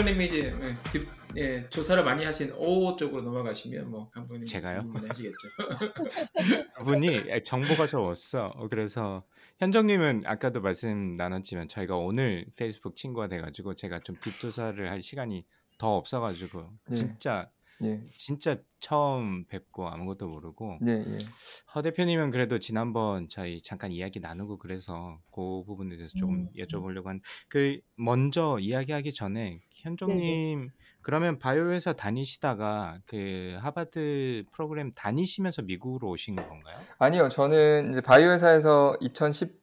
감독님이 이제 예, 딥, 예, 조사를 많이 하신 O 쪽으로 넘어가시면 뭐 감독님 제가요? 하시겠죠. 그분이 정보가 좀 없어. 어, 그래서 현정님은 아까도 말씀 나눴지만 저희가 오늘 페이스북 친구가 돼가지고 제가 좀 뒷조사를 할 시간이 더 없어가지고 네. 진짜 예, 진짜 처음 뵙고 아무것도 모르고 예, 예. 허 대표님은 그래도 지난번 저희 잠깐 이야기 나누고 그래서 그 부분에 대해서 조금 음. 여쭤보려고 한 그 먼저 이야기하기 전에 현정님 그러면 바이오 회사 다니시다가 그 하버드 프로그램 다니시면서 미국으로 오신 건가요? 아니요, 저는 이제 바이오 회사에서 2010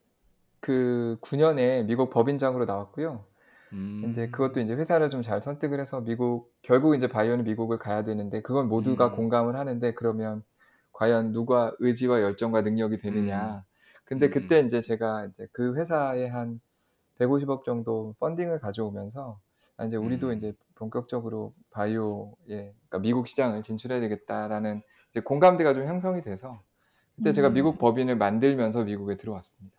그 9년에 미국 법인장으로 나왔고요. 음. 이제 그것도 이제 회사를 좀 잘 선택을 해서 미국 결국 이제 바이오는 미국을 가야 되는데 그건 모두가 음. 공감을 하는데 그러면 과연 누가 의지와 열정과 능력이 되느냐. 근데 음. 그때 이제 제가 이제 그 회사에 한 150억 정도 펀딩을 가져오면서 아, 이제 우리도 음. 이제 본격적으로 바이오에 그러니까 미국 시장을 진출해야 되겠다라는 이제 공감대가 좀 형성이 돼서 그때 제가 음. 미국 법인을 만들면서 미국에 들어왔습니다.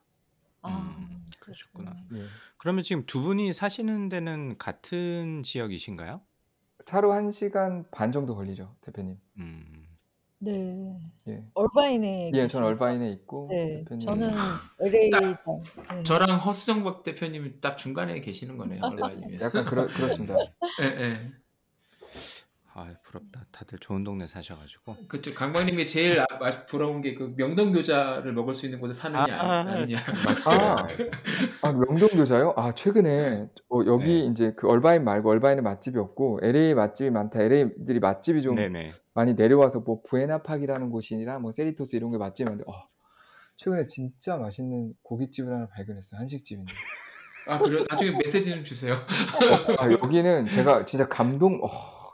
아, 음, 그러셨구나. 예. 그러면 지금 두 분이 사시는 데는 같은 지역이신가요? 차로 1시간 반 정도 걸리죠, 대표님. 음. 네. 예. 얼바인에 예, 전? 얼바인에 있고 네, 대표님 저는 LA 네. 저랑 허수정박 대표님이 딱 중간에 계시는 거네요. 얼마이면. 약간 그렇, 그렇습니다. 예, 예. 아 부럽다. 다들 좋은 동네 사셔가지고. 그쪽 강박님이 제일 아- 아- 부러운 게 그 명동 교자를 먹을 수 있는 곳에 사느냐 아, 아 니냐. 아, 아 명동 교자요? 아 최근에 어, 여기 네. 이제 그 얼바인 말고 얼바인에 맛집이 없고 LA 맛집이 많다. LA들이 맛집이 좀 네네. 많이 내려와서 뭐 부에나팍이라는 곳이나 뭐 세리토스 이런 게 맛집인데 어, 최근에 진짜 맛있는 고깃집을 하나 발견했어요. 한식집인데. 아 그래 나중에 메시지 좀 주세요. 아, 여기는 제가 진짜 감동, 어,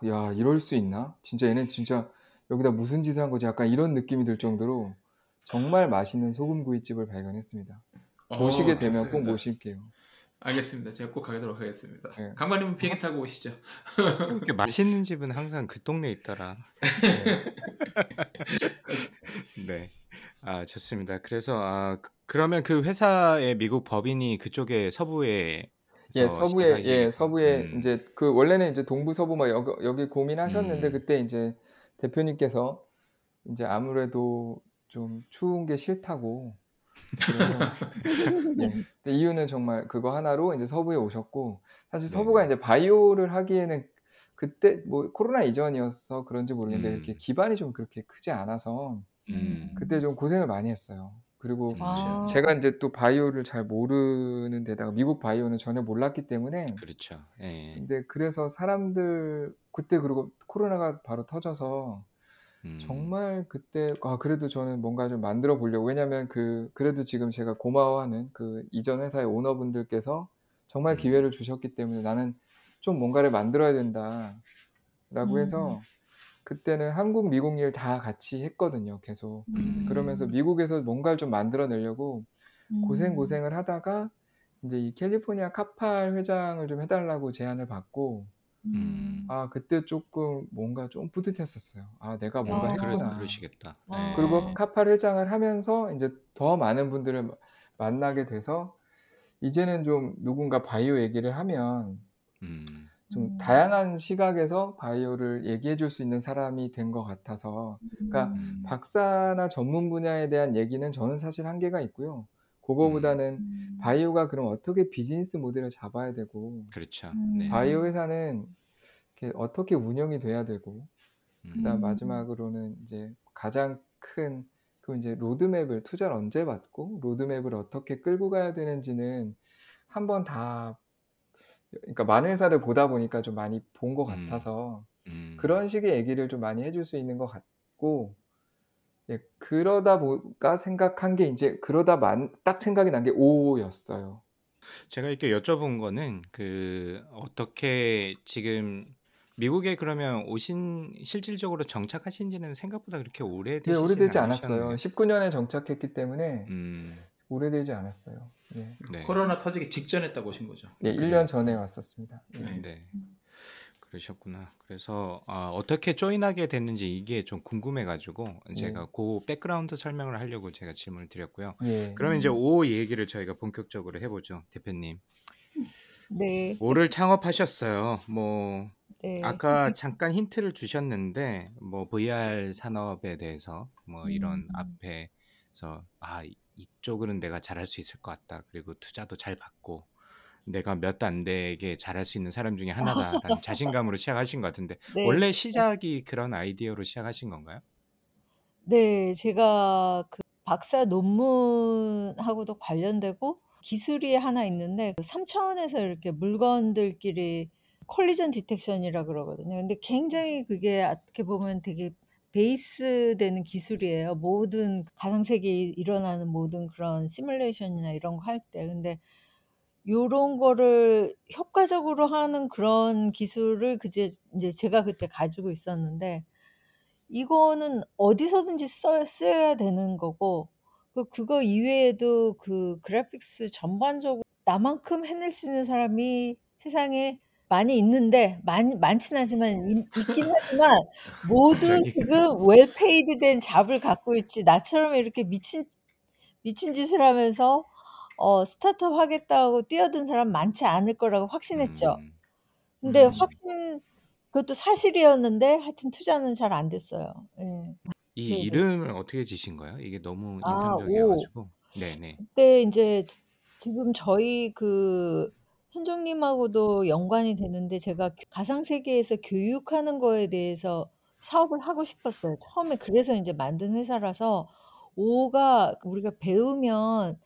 야, 이럴 수 있나? 진짜 얘는 진짜 여기다 무슨 짓을 한 거지? 약간 이런 느낌이 들 정도로 정말 맛있는 소금구이집을 발견했습니다. 모시게 어, 되면 꼭 좋습니다. 모실게요. 알겠습니다. 제가 꼭 가도록 하겠습니다. 네. 강박님은 비행기 타고 오시죠. 이렇게 맛있는 집은 항상 그 동네에 있더라. 네. 아 좋습니다. 그래서 아 그- 그러면 그 회사의 미국 법인이 그쪽에 서부에 예, 서부에, 예, 서부에 음. 이제 그 원래는 이제 동부 서부 막 여기, 여기 고민하셨는데 음. 그때 이제 대표님께서 이제 아무래도 좀 추운 게 싫다고 예. 이유는 정말 그거 하나로 이제 서부에 오셨고 사실 네. 서부가 이제 바이오를 하기에는 그때 뭐 코로나 이전이어서 그런지 모르겠는데 음. 이렇게 기반이 좀 그렇게 크지 않아서 음. 그때 좀 고생을 많이 했어요. 그리고 아. 제가 이제 또 바이오를 잘 모르는 데다가 미국 바이오는 전혀 몰랐기 때문에 그렇죠. 예. 근데 그래서 사람들 그때 그리고 코로나가 바로 터져서 음. 정말 그때 아 그래도 저는 뭔가 좀 만들어 보려고 왜냐면 그 그래도 지금 제가 고마워하는 그 이전 회사의 오너분들께서 정말 음. 기회를 주셨기 때문에 나는 좀 뭔가를 만들어야 된다라고 음. 해서 그때는 한국 미국 일 다 같이 했거든요 계속 음. 그러면서 미국에서 뭔가를 좀 만들어내려고 음. 고생 고생을 하다가 이제 이 캘리포니아 카팔 회장을 좀 해달라고 제안을 받고 음. 아 그때 조금 뭔가 좀 뿌듯했었어요. 아 내가 뭔가 아, 그러, 했구나. 그러시겠다. 아. 예. 그리고 카팔 회장을 하면서 이제 더 많은 분들을 마- 만나게 돼서 이제는 좀 누군가 바이오 얘기를 하면 음. 좀 음. 다양한 시각에서 바이오를 얘기해 줄 수 있는 사람이 된 것 같아서 그러니까 음. 박사나 전문 분야에 대한 얘기는 저는 사실 한계가 있고요. 그거보다는 음. 바이오가 그럼 어떻게 비즈니스 모델을 잡아야 되고 그렇죠. 음. 네. 바이오 회사는 이렇게 어떻게 운영이 돼야 되고 그다음 음. 마지막으로는 이제 가장 큰 그 이제 로드맵을 투자를 언제 받고 로드맵을 어떻게 끌고 가야 되는지는 한번 다 그러니까 많은 회사를 보다 보니까 좀 많이 본것 음. 같아서 음. 그런 식의 얘기를 좀 많이 해줄 수 있는 것 같고 예, 그러다 보니까 생각한 게 이제 그러다 만, 딱 생각이 난 게 오였어요. 제가 이렇게 여쭤본 거는 그 어떻게 지금 미국에 그러면 오신 실질적으로 정착하신 지는 생각보다 그렇게 네, 오래되시진 오래되지 않았어요. 않으셨네요. 19년에 정착했기 때문에 음. 오래되지 않았어요. 예. 네. 코로나 터지기 직전에 딱 오신 거죠. 예, 1년 전에 왔었습니다. 예. 네. 네. 그러셨구나. 그래서 아, 어떻게 join하게 됐는지 이게 좀 궁금해가지고 제가 그 백그라운드 설명을 하려고 제가 질문을 드렸고요. 예. 그러면 이제 오 얘기를 저희가 본격적으로 해보죠, 대표님. 네. 오를 창업하셨어요. 뭐 네. 아까 잠깐 힌트를 주셨는데 뭐 VR 산업에 대해서 뭐 이런 음. 앞에서 아 이- 이쪽은 내가 잘할 수 있을 것 같다. 그리고 투자도 잘 받고 내가 몇 안 되게 잘할 수 있는 사람 중에 하나다라는 자신감으로 시작하신 것 같은데 네. 원래 시작이 그런 아이디어로 시작하신 건가요? 네, 제가 그 박사 논문하고도 관련되고 기술이 하나 있는데 그 3차원에서 이렇게 물건들끼리 콜리전 디텍션이라 그러거든요. 근데 굉장히 그게 어떻게 보면 되게 베이스 되는 기술이에요. 모든 가상 세계에 일어나는 모든 그런 시뮬레이션이나 이런 거 할 때. 근데 요런 거를 효과적으로 하는 그런 기술을 그제 이제 제가 그때 가지고 있었는데 이거는 어디서든지 써 써야 되는 거고 그 그거 이외에도 그 그래픽스 전반적으로 나만큼 해낼 수 있는 사람이 세상에 많이 있는데 많 많진 않지만 있 있긴 하지만 모두 갑자기. 지금 well paid 된 job을 갖고 있지 나처럼 이렇게 미친 미친 짓을 하면서 어 스타트업 하겠다고 뛰어든 사람 많지 않을 거라고 확신했죠. 음, 근데 음. 확신 그것도 사실이었는데 하여튼 투자는 잘 안 됐어요. 예. 이 네네. 이름을 어떻게 지신 거예요? 이게 너무 아, 인상적이어가지고. 네네. 그때 인제 지 지금 저희 그 현종님하고도 연관이 되는데 제가 교 가상 세계에서 교육하는 거에 대해서 사업을 하고 싶었어요. 처음에 그래서 인제 만든 회사라서 오가 우리가 배우면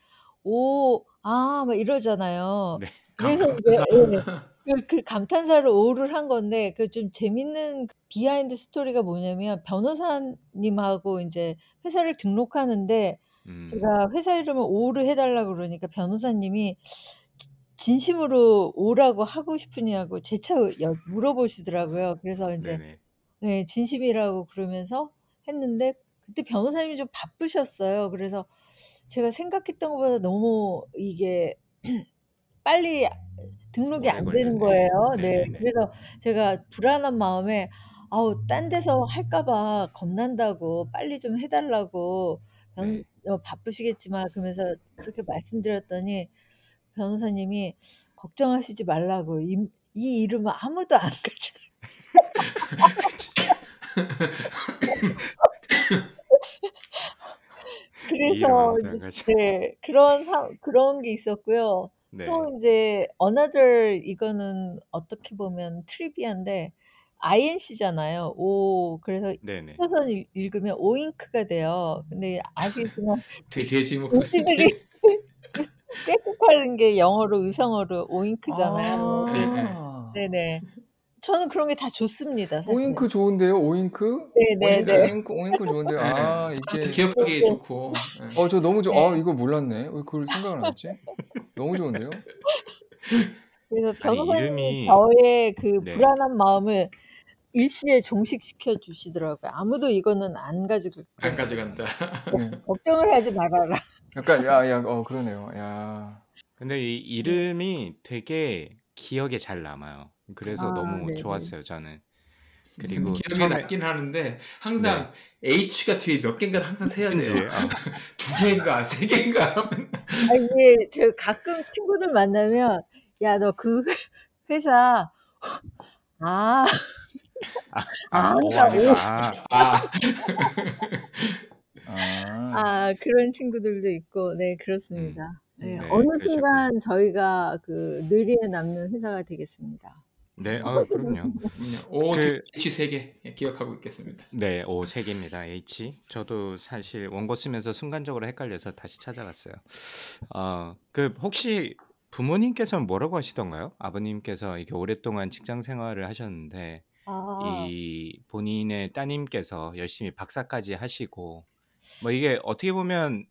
오 아 막 이러잖아요. 네. 감 그래서 인제 감탄사. 예. 그그 감탄사를 오를 한 건데 그 좀 재밌는 비하인드 스토리가 뭐냐면 변호사님하고 인제 회사를 등록하는데 음. 제가 회사 이름을 오를 해 달라고 그러니까 변호사님이 지 진심으로 오라고 하고 싶으냐고 재차 여 물어보시더라고요. 그래서 인제 네네. 네 진심이라고 그러면서 했는데 그때 변호사님이 좀 바쁘셨어요. 그래서 제가 생각했던 것보다 너무 이게 빨리 등록이 오래 안 되는 걸렸네. 거예요. 네. 네네네. 그래서 제가 불안한 마음에 아우 딴 데서 할까 봐 겁난다고 빨리 좀 해 달라고 변 네. 어 바쁘시겠지만 그러면서 그렇게 말씀드렸더니 변호사님이 걱정하시지 말라고 임이 이름은 아무도 안 이 이름 그래서 이제. 네 그런 사 그런 게 있었고요. 네. 또 인제 another 이거는 어떻게 보면 트리비아인데 INC잖아요. 오 그래서 네네. 펴서 읽 읽으면 오잉크가 돼요. 근데 아시겠지만 돼 돼지 목소리. 꾀꼬하는 게 영어로 의성어로 오잉크잖아요. 아. 네네. 저는 그런 게 다 좋습니다 사실은. 오잉크 좋은데요, 오잉크? 네네네. 오잉크, 오잉크 좋은데요. 네. 아, 이게. 기억하기. 좋고. 예. 어, 저 너무 좋, 네. 아, 이거 몰랐네. 왜 그걸 생각을 안 했지? 너무 좋은데요? 그래서 아니 변호사님이 이름이 저의 그 네. 불안한 마음을 일시에 종식시켜 주시더라고요. 아무도 이거는 안 가지고 안 가져간다. 네. 걱정을 하지 말아라. 약간, 야, 야, 어, 그러네요. 야. 근데 이 이름이 되게 기억에 잘 남아요. 그래서 아 너무 네네. 좋았어요, 저는. 음, 그리고 기억에 처음에 남긴 하는데 네. 항상 H가 뒤에 몇 개인가를 항상 세야 돼요. 아, 두 개인가 세 개인가 하면 아 이게 제가 가끔 친구들 만나면 야 너 그 회사 아 아, 아, 오 아가 오 아니라 아, 아 아. 아 그런 친구들도 있고 네 음, 그렇습니다. 네, 네, 어느 그러셨군요. 순간 저희가 그 뇌리에 남는 회사가 되겠습니다. 네, 아, 그럼요. O 그, H 세개 기억하고 있겠습니다. 네, 오, 세 개입니다. H. 저도 사실 원고 쓰면서 순간적으로 헷갈려서 다시 찾아봤어요. 어, 그 혹시 부모님께서는 뭐라고 하시던가요? 아버님께서 이렇게 오랫동안 직장 생활을 하셨는데 아 이 본인의 따님께서 열심히 박사까지 하시고 뭐 이게 어떻게 보면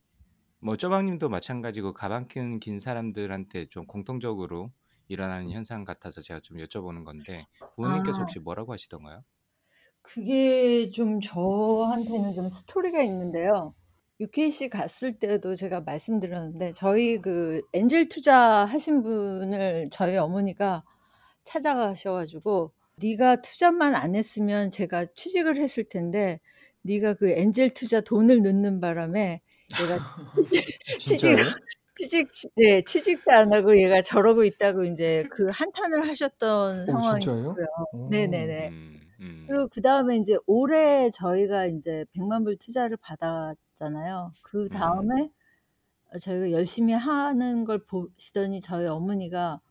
뭐 쪼박님도 마찬가지고 가방 끈긴 사람들한테 좀 공통적으로 일어나는 현상 같아서 제가 좀 여쭤보는 건데 부모님께서 아. 혹시 뭐라고 하시던가요? 그게 좀 저한테는 좀 스토리가 있는데요. UKC 갔을 때도 제가 말씀드렸는데 저희 그 엔젤 투자 하신 분을 저희 어머니가 찾아가셔 가지고 "네가 투자만 안 했으면 제가 취직을 했을 텐데 네가 그 엔젤 투자 돈을 넣는 바람에 얘가 취직? 취직 네 취직도 안 하고 얘가 저러고 있다."고 인제 그 한탄을 하셨던 오 상황이 진짜요? 있고요. 오. 네네네. 음. 음. 그리고 그 다음에 인제 올해 저희가 인제 1 0 0불 투자를 받았잖아요. 음. 그다음에 어 저희가 열심히 하는 걸 보시더니 저희 어머니가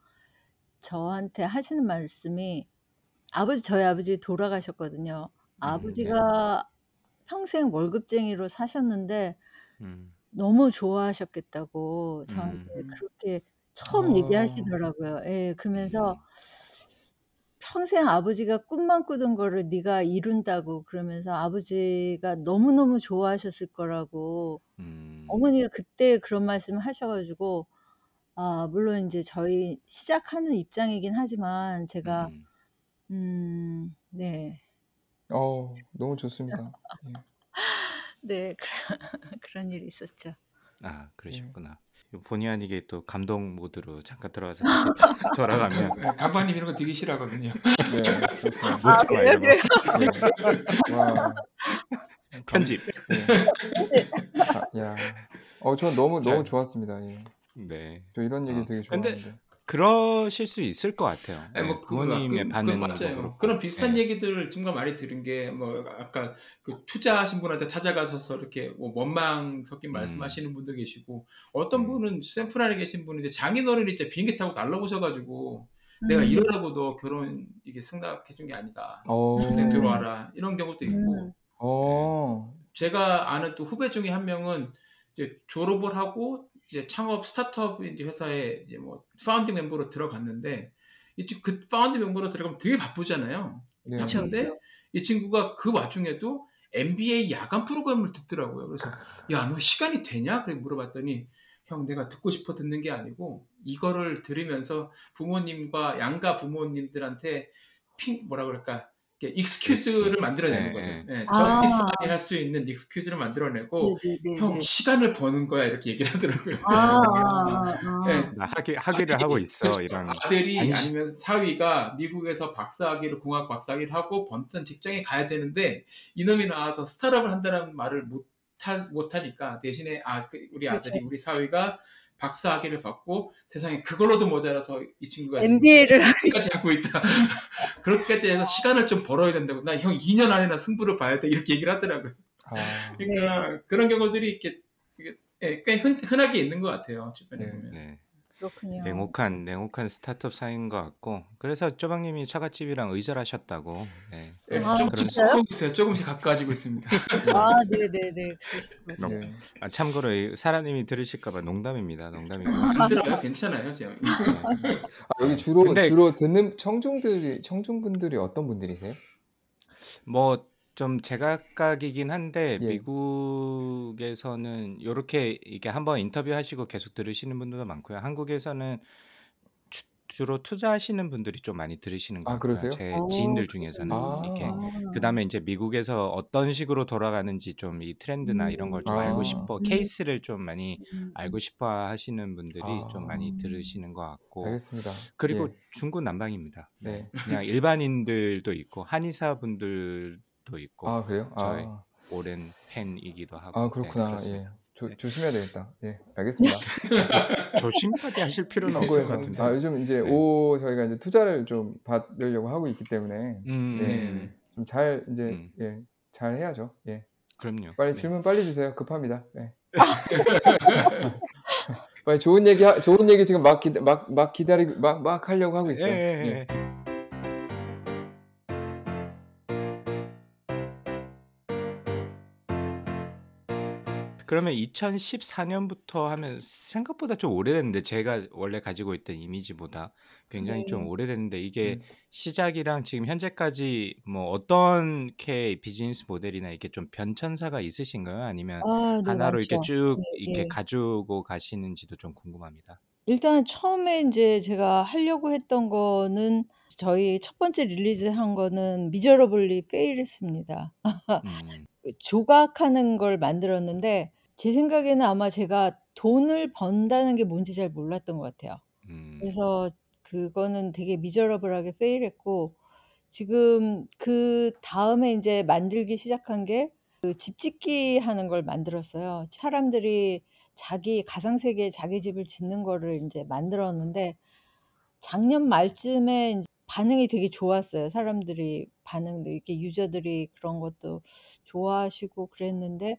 저한테 하시는 말씀이 아버지 저희 아버지 돌아가셨거든요. 음 네. 아버지가 평생 월급쟁이로 사셨는데 음. 너무 좋아하셨겠다고 저한테 음. 그렇게 처음 아. 얘기하시더라고요. 예. 그러면서 음. 평생 아버지가 꿈만 꾸던 거를 네가 이룬다고 그러면서 아버지가 너무너무 좋아하셨을 거라고 음. 어머니가 그때 그런 말씀을 하셔 가지고 아 물론 인제 저희 시작하는 입장이긴 하지만 제가 음. 음 네. 어 너무 좋습니다. 예. 네. 그런 그런 일이 있었죠. 아 예. 그러셨구나. 요 본의 아니게 또 감동 모드로 잠깐 들어가서 다시 돌아가면 예, 간판님 이런 거 되게 싫어하거든요. 네. 그렇구나. 아 그래요? 이런 거. 그래요? 네. 와. 감 편집. 네. 아 야. 어 전 너무 자 너무 좋았습니다. 예. 네. 저 이런 얘기 어 되게 근데 좋아하는데. 그러실 수 있을 것 같아요. 네. 뭐그뭐 부모님의 그그 반응도 맞아요. 그렇고. 그런 비슷한 예. 얘기들을 정말 많이 들은 게 뭐 아까 그 투자하신 분한테 찾아가셔서 이렇게 뭐 원망 섞인 음. 말씀하시는 분도 계시고 어떤 음. 분은 샌프란에 계신 분은 이제 장인어른이 진짜 비행기 타고 날라오셔 가지고 내가 음. 이러라고 너 결혼 이게 승낙해 준 게 아니다. 어. 내 음. 들어와라. 이런 경우도 있고 음. 어. 제가 아는 또 후배 중에 한 명은 이제 졸업을 하고 이제 창업 스타트업 이제 회사에 이제 뭐 founding 멤버로 들어갔는데 이그 founding 멤버로 들어가면 되게 바쁘잖아요. 네. 바쁜데 그쵸. 이 친구가 그 와중에도 MBA 야간 프로그램을 듣더라고요. 그래서 야 너 시간이 되냐? 그래 물어봤더니 형 내가 듣고 싶어 듣는 게 아니고 이거를 들으면서 부모님과 양가 부모님들한테 핑 뭐라 그럴까 excuse를 만들어내는 예, 거죠. 예. 예, 아. justify 할 수 있는 excuse를 만들어내고 네네네네. 형 시간을 버는 거야 이렇게 얘기를 하더라고요. 아 아아 아. 학위 학위를 하고 있어 이런. 아들이 안시- 아니면 사위가 미국에서 박사학위를 공학 박사학위를 하고 번듯한 직장에 가야 되는데 이놈이 나와서 스타트업을 한다는 말을 못, 하, 못 하니까 대신에 아 그, 우리 아들이 그렇죠. 우리 사위가 박사 학위를 받고 세상에 그걸로도 모자라서 이 친구가 MBA를 까지 하고 있다. 그렇게까지 해서 시간을 좀 벌어야 된다고. 나 형 2년 안에나 승부를 봐야 돼. 이렇게 얘기를 하더라고요. 아. 그러니까 그런 경우들이 이렇게, 예, 꽤 흔, 흔하게 있는 것 같아요. 주변에 네. 보면. 네. 그렇군요. 냉혹한 냉혹한 스타트업 사인 것 같고 그래서 쪼박님이 처갓집이랑 의절하셨다고. 네. 예, 아, 조금씩 진짜요? 섞고 있어요. 조금씩 가까워지고 있습니다. 아 네 네네. 그러시구나. 농- 네. 아, 참고로 이 사라님이 들으실까봐 농담입니다. 농담이고. 안 들어요. 괜찮아요. 제가. 아, 여기 주로 근데- 주로 듣는 청중들이 청중분들이 어떤 분들이세요? 뭐 좀 제각각이긴 한데 예. 미국에서는 요렇게 이게 한번 인터뷰하시고 계속 들으시는 분들도 많고요. 한국에서는 주, 주로 투자하시는 분들이 좀 많이 들으시는 것 아, 같고요. 그러세요? 제 어, 지인들 중에서는 아. 이렇게 아. 그다음에 이제 미국에서 어떤 식으로 돌아가는지 좀 이 트렌드나 이런 걸좀 아. 알고 싶어 음. 케이스를 좀 많이 음. 알고 싶어 하시는 분들이 아. 좀 많이 들으시는 것 같고 알겠습니다. 그리고 예. 중구 난방입니다. 네. 네. 그냥 일반인들도 있고 한의사 분들 도 있고 아 그래요? 저희 아, 오랜 팬이기도 하고 아 네, 그렇구나. 그렇습니다. 예. 조, 조심해야 되겠다. 예, 알겠습니다. 조심하게 하실 필요는 없을 것 같은데. 아 요즘 이제 네. 오 저희가 이제 투자를 좀 받으려고 하고 있기 때문에 음, 예. 네. 좀 잘 이제 음. 예, 잘 해야죠. 예. 그럼요. 빨리 네. 질문 빨리 주세요. 급합니다. 예. 빨리 좋은 얘기 하- 좋은 얘기 지금 막 기다 막, 막 기다리고 막, 막 하려고 하고 예, 있어요. 예, 예. 예. 그러면 2014년부터 하면 생각보다 좀 오래됐는데 제가 원래 가지고 있던 이미지보다 굉장히 네. 좀 오래됐는데 이게 음. 시작이랑 지금 현재까지 뭐 어떻게 비즈니스 모델이나 이렇게 좀 변천사가 있으신가요? 아니면 아, 네, 하나로 이렇게 많죠. 쭉 네, 이렇게 예. 가지고 가시는지도 좀 궁금합니다. 일단 처음에 인제 제가 하려고 했던 거는 저희 첫 번째 release한 거는 miserably fail했습니다. 음. 그 조각하는 걸 만들었는데 제 생각에는 아마 제가 돈을 번다는 게 뭔지 잘 몰랐던 것 같아요. 음. 그래서 그거는 되게 miserable하게 fail했고 지금 그 다음에 인제 만들기 시작한 게 그 집짓기 하는 걸 만들었어요. 사람들이 자기 가상 세계에 자기 집을 짓는 거를 인제 만들었는데 작년 말쯤에 인제 반응이 되게 좋았어요. 사람들이 반응도 이렇게 유저들이 그런 것도 좋아하시고 그랬는데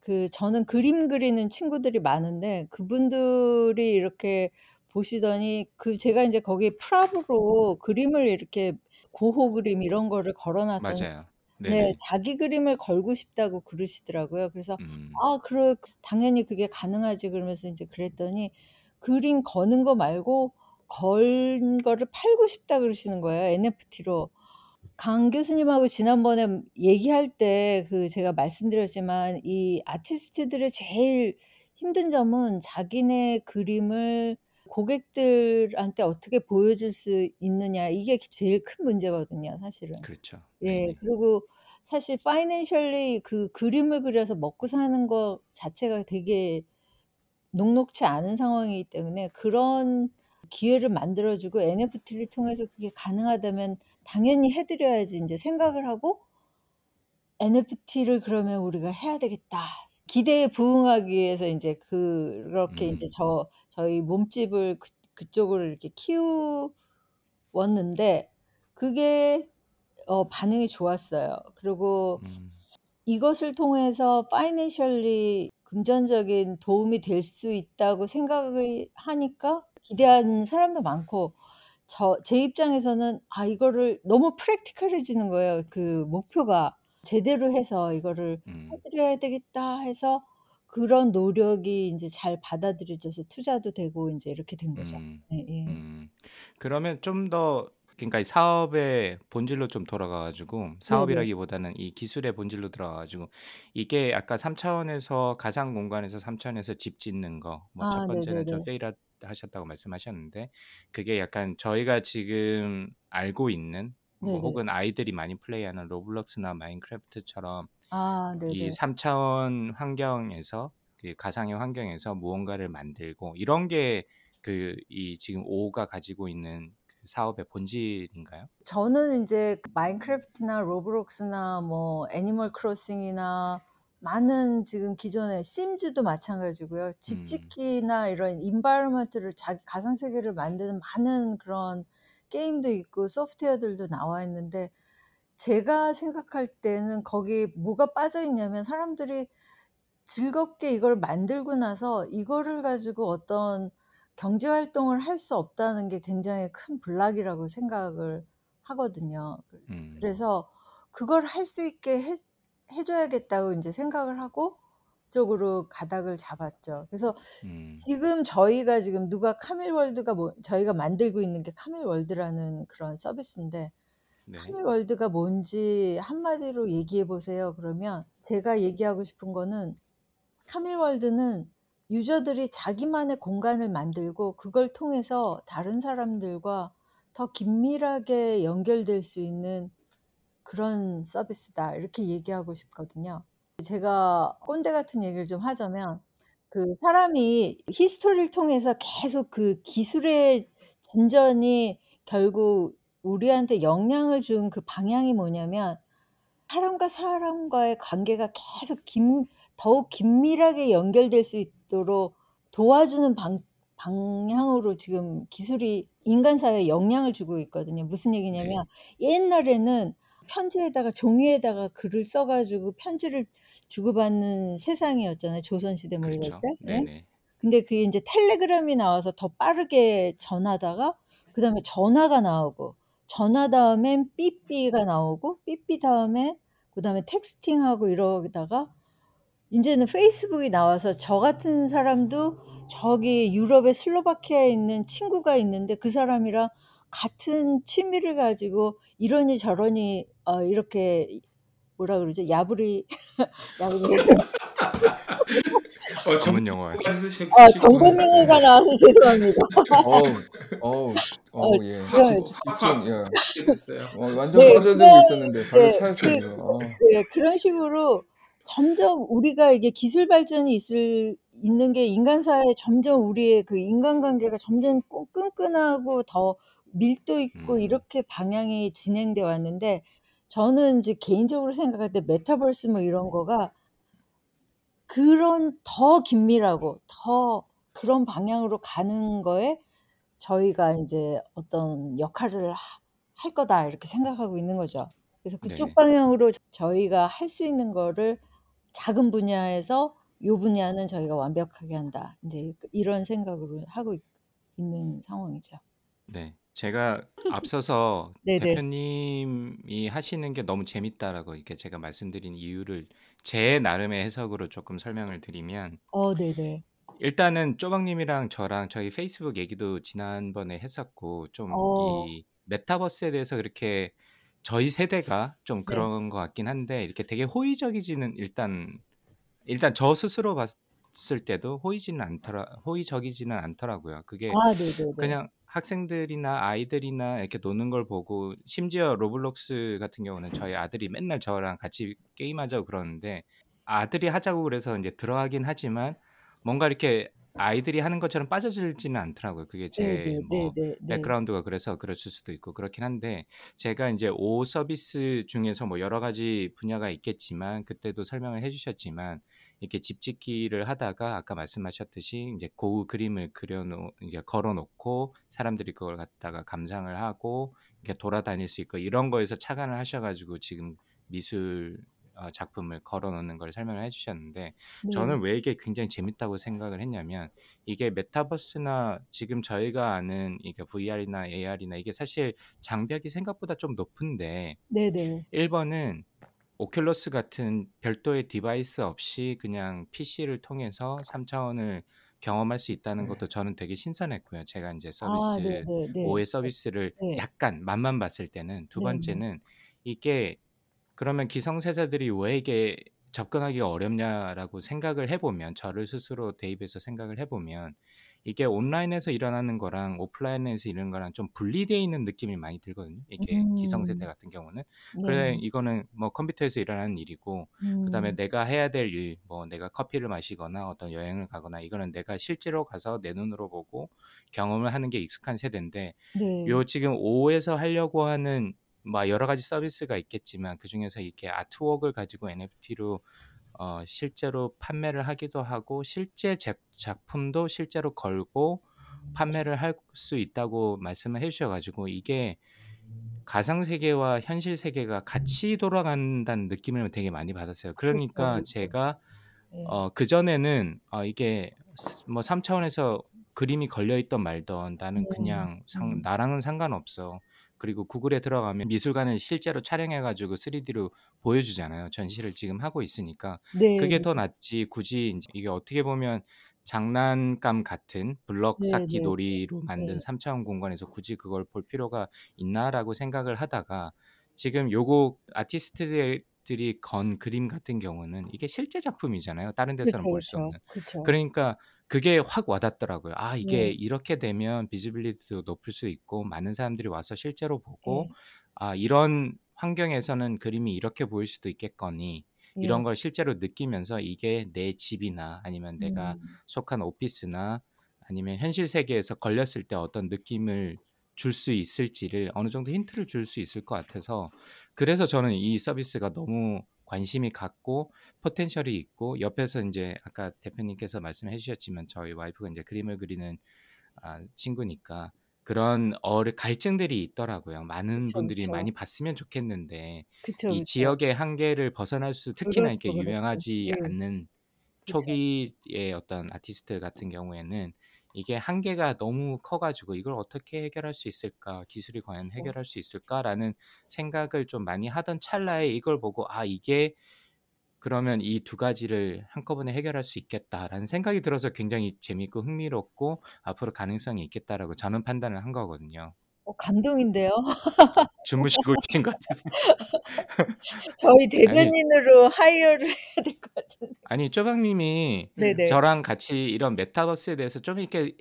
그 저는 그림 그리는 친구들이 많은데 그분들이 이렇게 보시더니 그 제가 인제 거기에 프랍으로 그림을 이렇게 고호 그림 이런 거를 걸어 놨더니 맞아요. 네 네네. 자기 그림을 걸고 싶다고 그러시더라고요. 그래서 음. "아 그래 당연히 그게 가능하지." 그러면서 인제 그랬더니 그림 거는 거 말고 건 거를 팔고 싶다 그러시는 거예요, NFT로. 강 교수님하고 지난번에 얘기할 때 그 제가 말씀드렸지만 이 아티스트들의 제일 힘든 점은 자기네 그림을 고객들한테 어떻게 보여줄 수 있느냐 이게 제일 큰 문제거든요, 사실은. 그렇죠. 예. 네네. 그리고 사실 financially 그 그림을 그려서 먹고 사는 거 자체가 되게 녹록지 않은 상황이기 때문에 그런 기회를 만들어 주고 NFT를 통해서 그게 가능하다면 당연히 해 드려야지 인제 생각을 하고 'NFT를 그러면 우리가 해야 되겠다.' 기대에 부응하기 위해서 인제 그렇게 음. 저 저희 몸집을 그 그쪽으로 이렇게 키웠는데 그게 어 반응이 좋았어요. 그리고 음. 이것을 통해서 financially 금전적인 도움이 될 수 있다고 생각을 하니까 기대하는 사람도 많고 저 제 입장에서는 아 이거를 너무 practical해지는 거예요, 그 목표가. '제대로 해서 이거를 해 음. 드려야 되겠다.' 해서 그런 노력이 인제 잘 받아들여져서 투자도 되고 인제 이렇게 된 거죠. 음. 예예. 음. 그러면 좀 더 그러니까 이 사업의 본질로 좀 돌아가 가지고 네네. 사업이라기보다는 이 기술의 본질로 들어가 가지고 이게 아까 3 차원에서 가상 공간에서 3 차원에서 집 짓는 거 뭐 첫 아 번째는 저 네네네. 페일 하셨다고 말씀하셨는데 그게 약간 저희가 지금 알고 있는 뭐. 혹은 아이들이 많이 플레이하는 로블록스나 마인크래프트처럼 아이 네네. 3 차원 환경에서 그 가상의 환경에서 무언가를 만들고 이런 게 그 이 지금 오가 가지고 있는 그 사업의 본질인가요? 저는 그 마인크래프트나 로블록스나 뭐 애니멀 크로싱이나 많은 지금 기존의 심즈도 마찬가지고요. 음. 집짓기나 이런 environment를 자기 가상 세계를 만드는 많은 그런 게임도 있고 소프트웨어들도 나와 있는데 제가 생각할 때는 거기에 뭐가 빠져 있냐면 사람들이 즐겁게 이걸 만들고 나서 이거를 가지고 어떤 경제 활동을 할 수 없다는 게 굉장히 큰 블락이라고 생각을 하거든요. 그 음. 그래서 그걸 할 수 있게 해 해 줘야겠다고 인제 생각을 하고 그쪽으로 가닥을 잡았죠. 그래서 음. 지금 저희가 지금 누가 카밀월드가 뭐 저희가 만들고 있는 게 카밀월드라는 그런 서비스인데 네. 카밀월드가 뭔지 한마디로 얘기해 보세요 그러면 제가 얘기하고 싶은 거는 카밀월드는 유저들이 자기만의 공간을 만들고 그걸 통해서 다른 사람들과 더 긴밀하게 연결될 수 있는 그런 서비스다. 이렇게 얘기하고 싶거든요. 제가 꼰대 같은 얘기를 좀 하자면 그 사람이 히스토리를 통해서 계속 그 기술의 진전이 결국 우리한테 영향을 준 그 방향이 뭐냐면 사람과 사람과의 관계가 계속 긴 더욱 긴밀하게 연결될 수 있도록 도와주는 방 방향으로 지금 기술이 인간 사회에 영향을 주고 있거든요. 무슨 네. 얘기냐면 옛날에는 편지에다가 종이에다가 글을 써 가지고 편지를 주고받는 세상이었잖아요, 조선시대 뭐 이럴 그렇죠. 때. 예. 네네. 근데 그게 인제 텔레그램이 나와서 더 빠르게 전하다가 그다음에 전화가 나오고 전화 다음엔 삐삐가 나오고 삐삐 다음에 그다음에 텍스팅하고 이러다가 인제는 페이스북이 나와서 저 같은 사람도 저기 유럽의 슬로바키아에 있는 친구가 있는데 그 사람이랑 같은 취미를 가지고 이러니 저러니 어 이렇게 뭐라 그러죠? 야부리 야부리 어, 전문. 쓰시고 아, 정보능력가 나와서 죄송합니다. 어우, 어우, 어우, 예. 네. 집중, 예. 됐어요. 어, 완전 네, 빠져들고 그런- 있었는데 발로 네, 차였어요. 그-. 어. 네, 그런 식으로 점점 우리가 이게 기술 발전이 있을 있는 게 인간사에 점점 우리의 그 인간관계가 점점 끈- 끈끈하고 더 밀도 있고 음. 이렇게 방향이 진행돼 왔는데 저는 이제 개인적으로 생각할 때 메타버스 뭐 이런 거가 그런 더 긴밀하고 더 그런 방향으로 가는 거에 저희가 이제 어떤 역할을 하- 할 거다 이렇게 생각하고 있는 거죠. 그래서 그쪽 네. 방향으로 저희가 할 수 있는 거를 작은 분야에서 요 분야는 저희가 완벽하게 한다. 이제 이런 생각으로 하고 있, 는 상황이죠. 네. 제가 앞서서 네네. 대표님이 하시는 게 너무 재밌다라고 이렇게 제가 말씀드린 이유를 제 나름의 해석으로 조금 설명을 드리면 어, 네네. 일단은 쪼박님이랑 저랑 저희 페이스북 얘기도 지난번에 했었고 좀 어. 이 메타버스에 대해서 그렇게 저희 세대가 좀 네. 그런 것 같긴 한데 이렇게 되게 호의적이지는 일단 일단 저 스스로 봤을 때도 호의지는 않더라 호의적이지는 않더라고요. 그게 아, 네네네. 그냥 학생들이나 아이들이나 이렇게 노는 걸 보고 심지어 로블록스 같은 경우는 저희 아들이 맨날 저랑 같이 게임하자고 그러는데 아들이 하자고 그래서 이제 들어가긴 하지만 뭔가 이렇게 아이들이 하는 것처럼 빠져들지는 않더라고요. 그게 제 네네, 뭐 네네, 네. 백그라운드가 그래서 그랬을 수도 있고 그렇긴 한데 제가 이제 오 서비스 중에서 뭐 여러 가지 분야가 있겠지만 그때도 설명을 해주셨지만 이렇게 집짓기를 하다가 아까 말씀하셨듯이 이제 고우 그림을 그려놓 이제 걸어놓고 사람들이 그걸 갖다가 감상을 하고 이렇게 돌아다닐 수 있고 이런 거에서 착안을 하셔가지고 지금 미술 어, 작품을 걸어놓는 걸 설명을 해주셨는데 네. 저는 왜 이게 굉장히 재밌다고 생각을 했냐면 이게 메타버스나 지금 저희가 아는 이게 VR이나 AR이나 이게 사실 장벽이 생각보다 좀 높은데 네네. 1번은 오큘러스 같은 별도의 디바이스 없이 그냥 PC를 통해서 3차원을 경험할 수 있다는 것도 저는 되게 신선했고요. 제가 이제 아, 서비스 네네네. 오의 서비스를 네. 약간 맛만 봤을 때는 두 네네. 번째는 이게 그러면 기성세대들이 왜 이게 접근하기가 어렵냐라고 생각을 해보면 저를 스스로 대입해서 생각을 해보면 이게 온라인에서 일어나는 거랑 오프라인에서 일어나는 거랑 좀 분리되어 있는 느낌이 많이 들거든요. 이게 기성세대 음. 같은 경우는 그래 네. 이거는 뭐 컴퓨터에서 일어나는 일이고 그다음에 음. 내가 해야 될 일, 뭐 내가 커피를 마시거나 어떤 여행을 가거나 이거는 내가 실제로 가서 내 눈으로 보고 경험을 하는 게 익숙한 세대인데 네. 요 지금 5에서 하려고 하는 뭐 여러 가지 서비스가 있겠지만 그 중에서 이렇게 아트웍을 가지고 NFT로 어, 실제로 판매를 하기도 하고 실제 제- 작품도 실제로 걸고 판매를 할 수 있다고 말씀을 해주셔가지고 이게 가상 세계와 현실 세계가 같이 돌아간다는 느낌을 되게 많이 받았어요. 그러니까. 제가 네. 어, 그 전에는 어, 이게 뭐 3차원에서 그림이 걸려 있던 말던 나는 네. 그냥 상, 음. 나랑은 상관없어. 그리고 구글에 들어가면 미술관을 실제로 촬영해가지고 3D로 보여주잖아요. 전시를 지금 하고 있으니까 네. 그게 더 낫지. 굳이 이게 어떻게 보면 장난감 같은 블럭 네, 쌓기 네, 놀이로 만든 네. 3차원 공간에서 굳이 그걸 볼 필요가 있나라고 생각을 하다가 지금 요거 아티스트들이 건 그림 같은 경우는 이게 실제 작품이잖아요. 다른 데서는 볼 수. 없는. 그쵸. 그러니까 그게 확 와닿더라고요. 아, 이게 네. 이렇게 되면 비지빌리티도 높을 수 있고 많은 사람들이 와서 실제로 보고 네. 아, 이런 환경에서는 그림이 이렇게 보일 수도 있겠거니 이런 예. 걸 실제로 느끼면서 이게 내 집이나 아니면 내가 음. 속한 오피스나 아니면 현실 세계에서 걸렸을 때 어떤 느낌을 줄 수 있을지를 어느 정도 힌트를 줄 수 있을 것 같아서 그래서 저는 이 서비스가 너무 관심이 갔고 포텐셜이 있고 옆에서 이제 아까 대표님께서 말씀해 주셨지만 저희 와이프가 이제 그림을 그리는 아, 친구니까 그런 어려 갈증들이 있더라고요. 많은 그쵸, 분들이 그쵸. 많이 봤으면 좋겠는데 그쵸, 이 그쵸. 지역의 한계를 벗어날 수 특히나 이렇게. 유명하지 네. 않는. 초기의 어떤 아티스트 같은 경우에는 이게 한계가 너무 커가지고 이걸 어떻게 해결할 수 있을까? 기술이 과연 그쵸. 해결할 수 있을까라는 생각을 좀 많이 하던 찰나에 이걸 보고 아 이게 그러면 이 두 가지를 한꺼번에 해결할 수 있겠다라는 생각이 들어서 굉장히 재밌고 흥미롭고 앞으로 가능성이 있겠다라고 저는 판단을 한 거거든요. 어, 감동인데요. 주무시고 계신 것 같아서. 저희 아니 대변인으로 hire를 해야 될 것 같은데. 아니 쪼박님이 네네. 저랑 같이 이런 메타버스에 대해서 좀 이렇게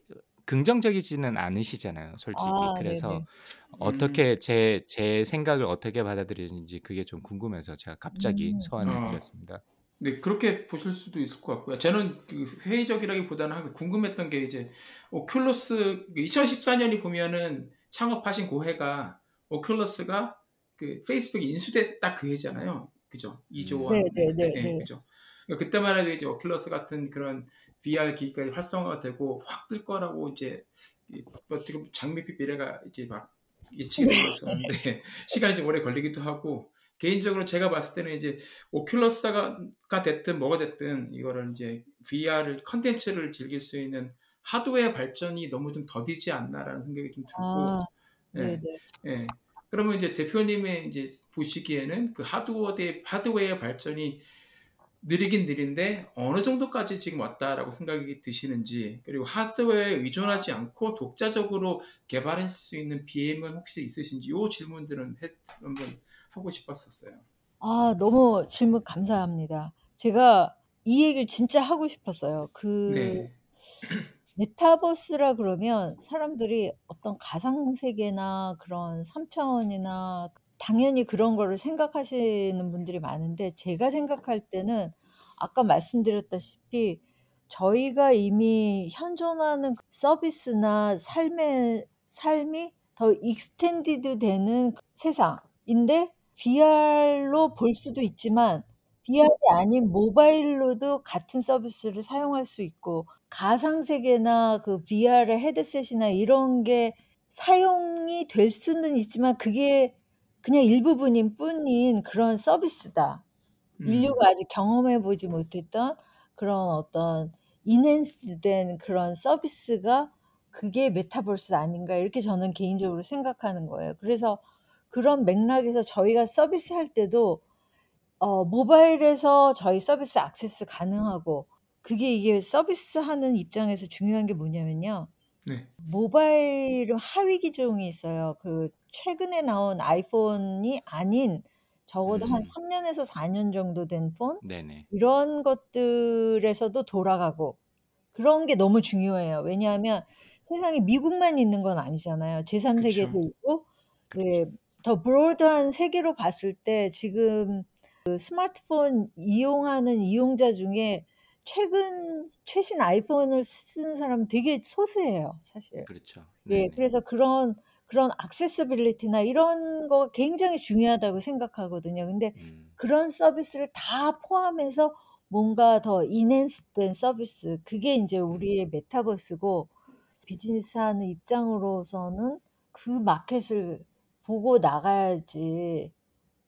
긍정적이지는 않으시잖아요, 솔직히. 아 그래서 네네. 음. 어떻게 제제 생각을 어떻게 받아들이는지 그게 좀 궁금해서 제가 갑자기 음. 소환을 어. 드렸습니다. 네, 그렇게 보실 수도 있을 것 같고요. 저는 그 회의적이라기보다는 궁금했던 게 이제 오큘러스 2014년이 보면은 창업하신 그 해가 오큘러스가 그 페이스북에 인수됐다 그 해잖아요. 그죠? 2조 원. 네, 네네네. 네, 네. 그죠? 그러니까 그때만 해도 이제 오큘러스 같은 그런 VR 기기가 활성화가 되고 확 뜰 거라고 이제 이- 어떻게 보면 장밋빛 미래가 이제 막 예측이 되고 있었는데 시간이 좀 오래 걸리기도 하고 개인적으로 제가 봤을 때는 이제 오큘러스가 됐든 뭐가 됐든 이거를 이제 VR을 컨텐츠를 즐길 수 있는 하드웨어 발전이 너무 좀 더디지 않나라는 생각이 좀 들고 아 예, 네네. 예. 그러면 이제 대표님의 이제 보시기에는 그 하드웨어 하드웨어 발전이 느리긴 느린데 어느 정도까지 지금 왔다라고 생각이 드시는지 그리고 하드웨어에 의존하지 않고 독자적으로 개발할 수 있는 BM은 혹시 있으신지 이 질문들은 해, 한번 하고 싶었었어요. 아 너무 질문 감사합니다. 제가 이 얘기를 진짜 하고 싶었어요. 그 네. 메타버스라 그러면 사람들이 어떤 가상 세계나 그런 3 차원이나 당연히 그런 거를 생각하시는 분들이 많은데 제가 생각할 때는 아까 말씀드렸다시피 저희가 이미 현존하는 그 서비스나 삶의 삶이 더 extended 되는 세상인데 VR로 볼 수도 있지만 VR이 아닌 모바일로도 같은 서비스를 사용할 수 있고 가상 세계나 그 VR의 헤드셋이나 이런 게 사용이 될 수는 있지만 그게 그냥 일부분인 뿐인 그런 서비스다. 음, 인류가 아직 경험해 보지 못했던 그런 어떤 인핸스된 그런 서비스가 그게 메타버스 아닌가 이렇게 저는 개인적으로 생각하는 거예요. 그래서 그런 맥락에서 저희가 서비스 할 때도 어 모바일에서 저희 서비스 액세스 가능하고 그게 이게 서비스하는 입장에서 중요한 게 뭐냐면요. 네. 모바일은 하위 기종이 있어요. 그 최근에 나온 아이폰이 아닌 적어도 한 음. 3 년에서 4 년 정도 된 폰 네네. 이런 것들에서도 돌아가고 그런 게 너무 중요해요. 왜냐하면 세상에 미국만 있는 건 아니잖아요. 제3세계도 그쵸. 있고 네, 더 브로드한 세계로 봤을 때 지금 그 스마트폰 이용하는 이용자 중에 최근 최신 아이폰을 쓰는 사람은 되게 소수예요, 사실. 그렇죠. 예, 네네. 그래서 그런 그런 액세서빌리티나 이런 거 굉장히 중요하다고 생각하거든요. 근데 음. 그런 서비스를 다 포함해서 뭔가 더 인핸스된 서비스 그게 이제 음. 우리의 메타버스고 비즈니스 하는 입장으로서는 그 마켓을 보고 나가야지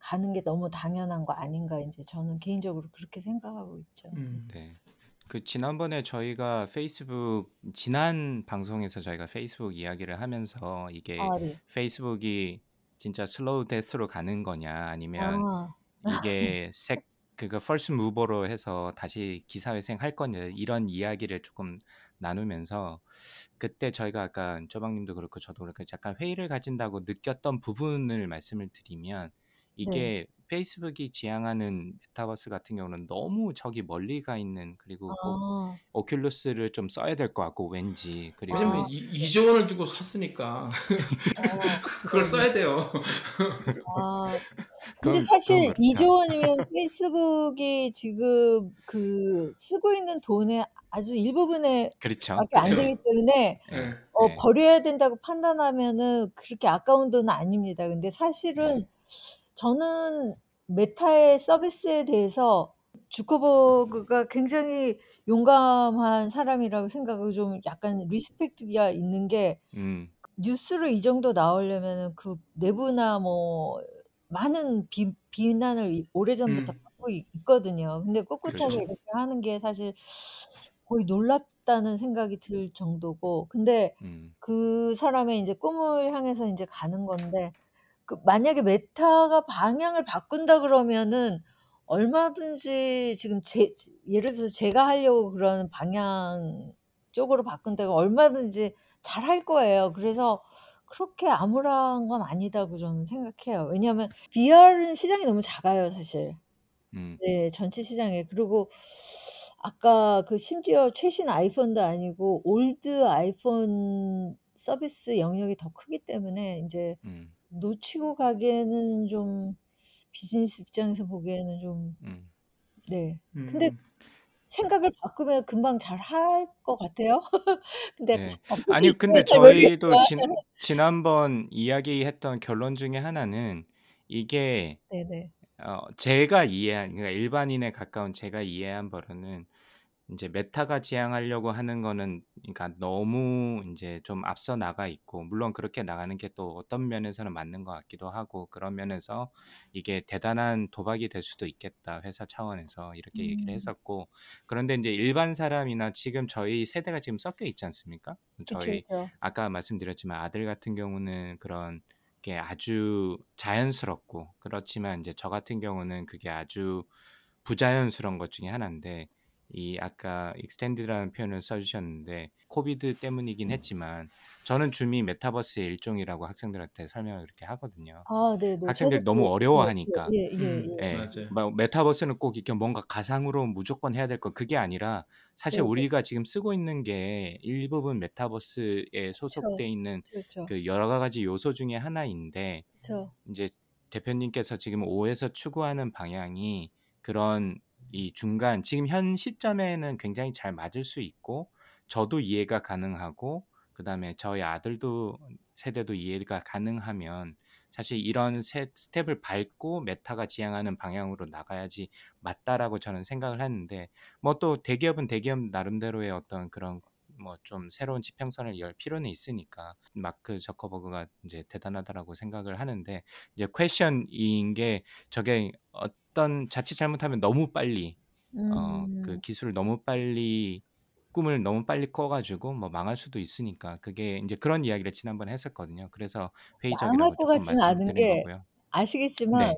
가는 게 너무 당연한 거 아닌가 이제 저는 개인적으로 그렇게 생각하고 있죠. 음, 네. 그 지난번에 저희가 페이스북 지난 방송에서 저희가 페이스북 이야기를 하면서 이게 아, 네. 페이스북이 진짜 slow death로 가는 거냐 아니면 아, 이게 색 그거 first mover로 해서 다시 기사회생 할 거냐 이런 이야기를 조금 나누면서 그때 저희가 아까 쪼박님도 그렇고 저도 그렇고 약간 회의를 가진다고 느꼈던 부분을 말씀을 드리면 네. 이게 페이스북이 지향하는 메타버스 같은 경우는 너무 저기 멀리 가 있는 그리고 꼭 아, 오큘러스를 좀 써야 될 것 같고 왠지 그리고 왜냐면 아, 이, 2조 원을 주고 샀으니까 어, 그걸 네. 써야 돼요. 아, 근데 사실 그렇다. 2조 원이면 페이스북이 지금 그 쓰고 있는 돈의 아주 일부분에 그렇죠. 밖에 안 그쵸? 되기 때문에 네. 예. 어, 네. 버려야 된다고 판단하면은 그렇게 아까운 돈은 아닙니다. 근데 사실은 네. 저는 메타의 서비스에 대해서 주커버그가 굉장히 용감한 사람이라고 생각하고 좀 약간 respect가 있는 게 음. 뉴스로 이 정도 나오려면은 그 내부나 뭐 많은 비, 비난을 이- 오래전부터 음, 받고 있- 있거든요. 근데 꿋꿋하게 그렇죠. 이렇게 하는 게 사실 거의 놀랍다는 생각이 들 정도고 근데 음. 그 사람의 이제 꿈을 향해서 이제 가는 건데 그 만약에 메타가 방향을 바꾼다 그러면은 얼마든지 지금 제 예를 들어서 제가 하려고 그러는 방향 쪽으로 바꾼다고 얼마든지 잘 할 거예요. 그래서 그렇게 암울한 건 아니다고 저는 생각해요. 왜냐하면 VR은 시장이 너무 작아요, 사실. 음. 네, 전체 시장에. 그리고 아까 그 심지어 최신 아이폰도 아니고 old 아이폰 서비스 영역이 더 크기 때문에 인제 음. 놓치고 가기에는 좀 비즈니스 입장에서 보기에는 좀 음. 네. 근데 음. 생각을 바꾸면 금방 잘 할 것 같아요. 근데 네. 아니요. 근데 저희도. 진 지난번 이야기했던 결론 중에 하나는 이게 네네. 어 제가 이해한 그러니까 일반인에 가까운 제가 이해한 바로는 인제 메타가 지향하려고 하는 거는 그러니까 너무 인제 좀 앞서 나가 있고 물론 그렇게 나가는 게 또 어떤 면에서는 맞는 것 같기도 하고 그런 면에서 이게 대단한 도박이 될 수도 있겠다 회사 차원에서 이렇게 얘기를 음. 했었고 그런데 인제 일반 사람이나 지금 저희 세대가 지금 섞여 있지 않습니까? 그쵸, 저희 그쵸. 아까 말씀드렸지만 아들 같은 경우는 그런 게 아주 자연스럽고 그렇지만 인제 저 같은 경우는 그게 아주 부자연스러운 것 중에 하나인데 이 아까 extended라는 표현을 써 주셨는데 COVID 때문이긴 했지만 저는 줌이 메타버스의 일종이라고 학생들한테 설명을 그렇게 하거든요. 아 네 네. 학생들이 저도 너무 그 어려워하니까. 예 예 예 예. 음. 예. 예. 맞아요. 막 메타버스는 꼭 이렇게 뭔가 가상으로 무조건 해야 될것 그게 아니라 사실 네네. 우리가 지금 쓰고 있는 게 일부분 메타버스에. 소속돼 있는 그렇죠. 그 여러 가지 요소 중에 하나인데 그쵸. 인제 대표님께서 지금 5에서 추구하는 방향이 그런 이 중간 지금 현 시점에는 굉장히 잘 맞을 수 있고 저도 이해가 가능하고 그다음에 저희 아들도 세대도 이해가 가능하면 사실 이런 세 스텝을 밟고 메타가 지향하는 방향으로 나가야지 맞다라고 저는 생각을 하는데 뭐 또 대기업은 대기업 나름대로의 어떤 그런 뭐 좀 새로운 지평선을 열 필요는 있으니까 마크 저커버그가 인제 대단하다라고 생각을 하는데 이제 question인 게 저게 어떤 자칫 잘못하면 너무 빨리 어그 음. 기술을 너무 빨리 꿈을 너무 빨리 꿔 가지고 뭐 망할 수도 있으니까 그게 인제 그런 이야기를 지난번에 했었거든요. 그래서 회의적이라고 것 쪼끔 같지는 말씀을 않은 드린 게 거고요. 아시겠지만 네.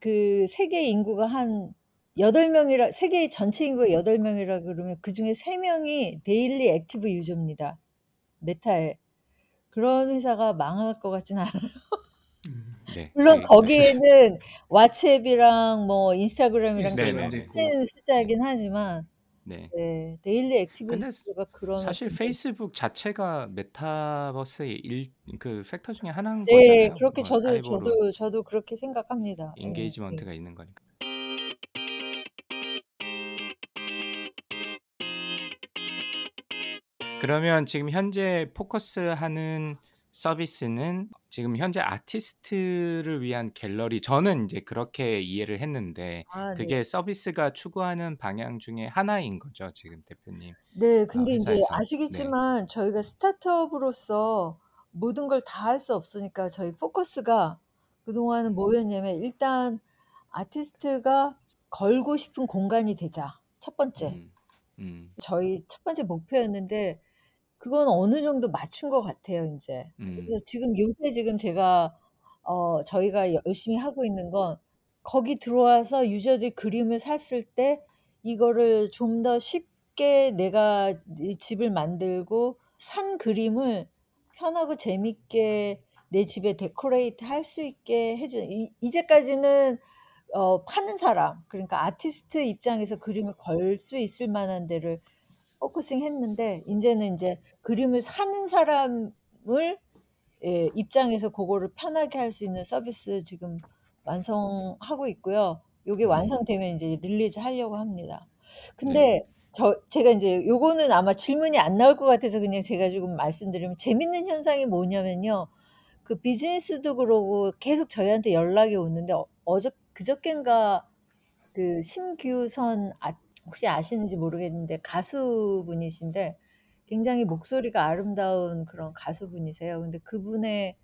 그 세계 인구가 한 8 명이라 세계 전체 인구가 8 명이라 그러면 그중에 3 명이 daily active user입니다, 메타에. 그런 회사가 망할 것 같지는 않아요. 음. 네. 물론 그 거기에는 왓츠앱이랑 뭐 인스타그램이랑. 합친 네. 숫자이긴 하지만 네. 네. daily user가 그런 사실 페이스북 자체가 메타버스의 일 그 factor 중에 하나인 네. 거잖아요. 그렇게 뭐 저도 사이버로 저도 저도 그렇게 생각합니다. 예. 예. engagement가 있는 거니까. 그러면 지금 현재 포커스하는 서비스는 지금 현재 아티스트를 위한 갤러리 저는 인제 그렇게 이해를 했는데 아 네. 그게 서비스가 추구하는 방향 중에 하나인 거죠, 지금 대표님 네. 어 근데 회사에서. 네. 아시겠지만 저희가 스타트업으로서 모든 걸 다 할 수 없으니까 저희 포커스가 그동안은 뭐였냐면 일단 '아티스트가 걸고 싶은 공간이 되자.' 첫 번째. 음. 음. 저희 첫 번째 목표였는데 그건 어느 정도 맞춘 것 같아요, 인제. 그래서 음. 지금 요새 지금 제가 어 저희가 열심히 하고 있는 건 거기 들어와서 유저들이 그림을 샀을 때 이거를 좀 더 쉽게 내가 이 집을 만들고 산 그림을 편하고 재밌게 내 집에 데코레이트 할 수 있게 해 주는 이 이제까지는 어 파는 사람 그러니까 아티스트 입장에서 그림을 걸 수 있을 만한 데를 focusing 했는데 인제는 인제 그림을 사는 사람을 예 입장에서 고거를 편하게 할 수 있는 서비스 지금 완성하고 있고요. 요게 음. 완성되면 인제 release 하려고 합니다. 네. 근데 저 제가 인제 요거는 아마 질문이 안 나올 것 같아서 그냥 제가 조금 말씀드리면 재밌는 현상이 뭐냐면요. 그 비즈니스도 그러고 계속 저희한테 연락이 오는데 어 어저 그저껜가 그 심규선 아 혹시 아시는지 모르겠는데 가수분이신데 굉장히 목소리가 아름다운 그런 가수분이세요. 근데 그분의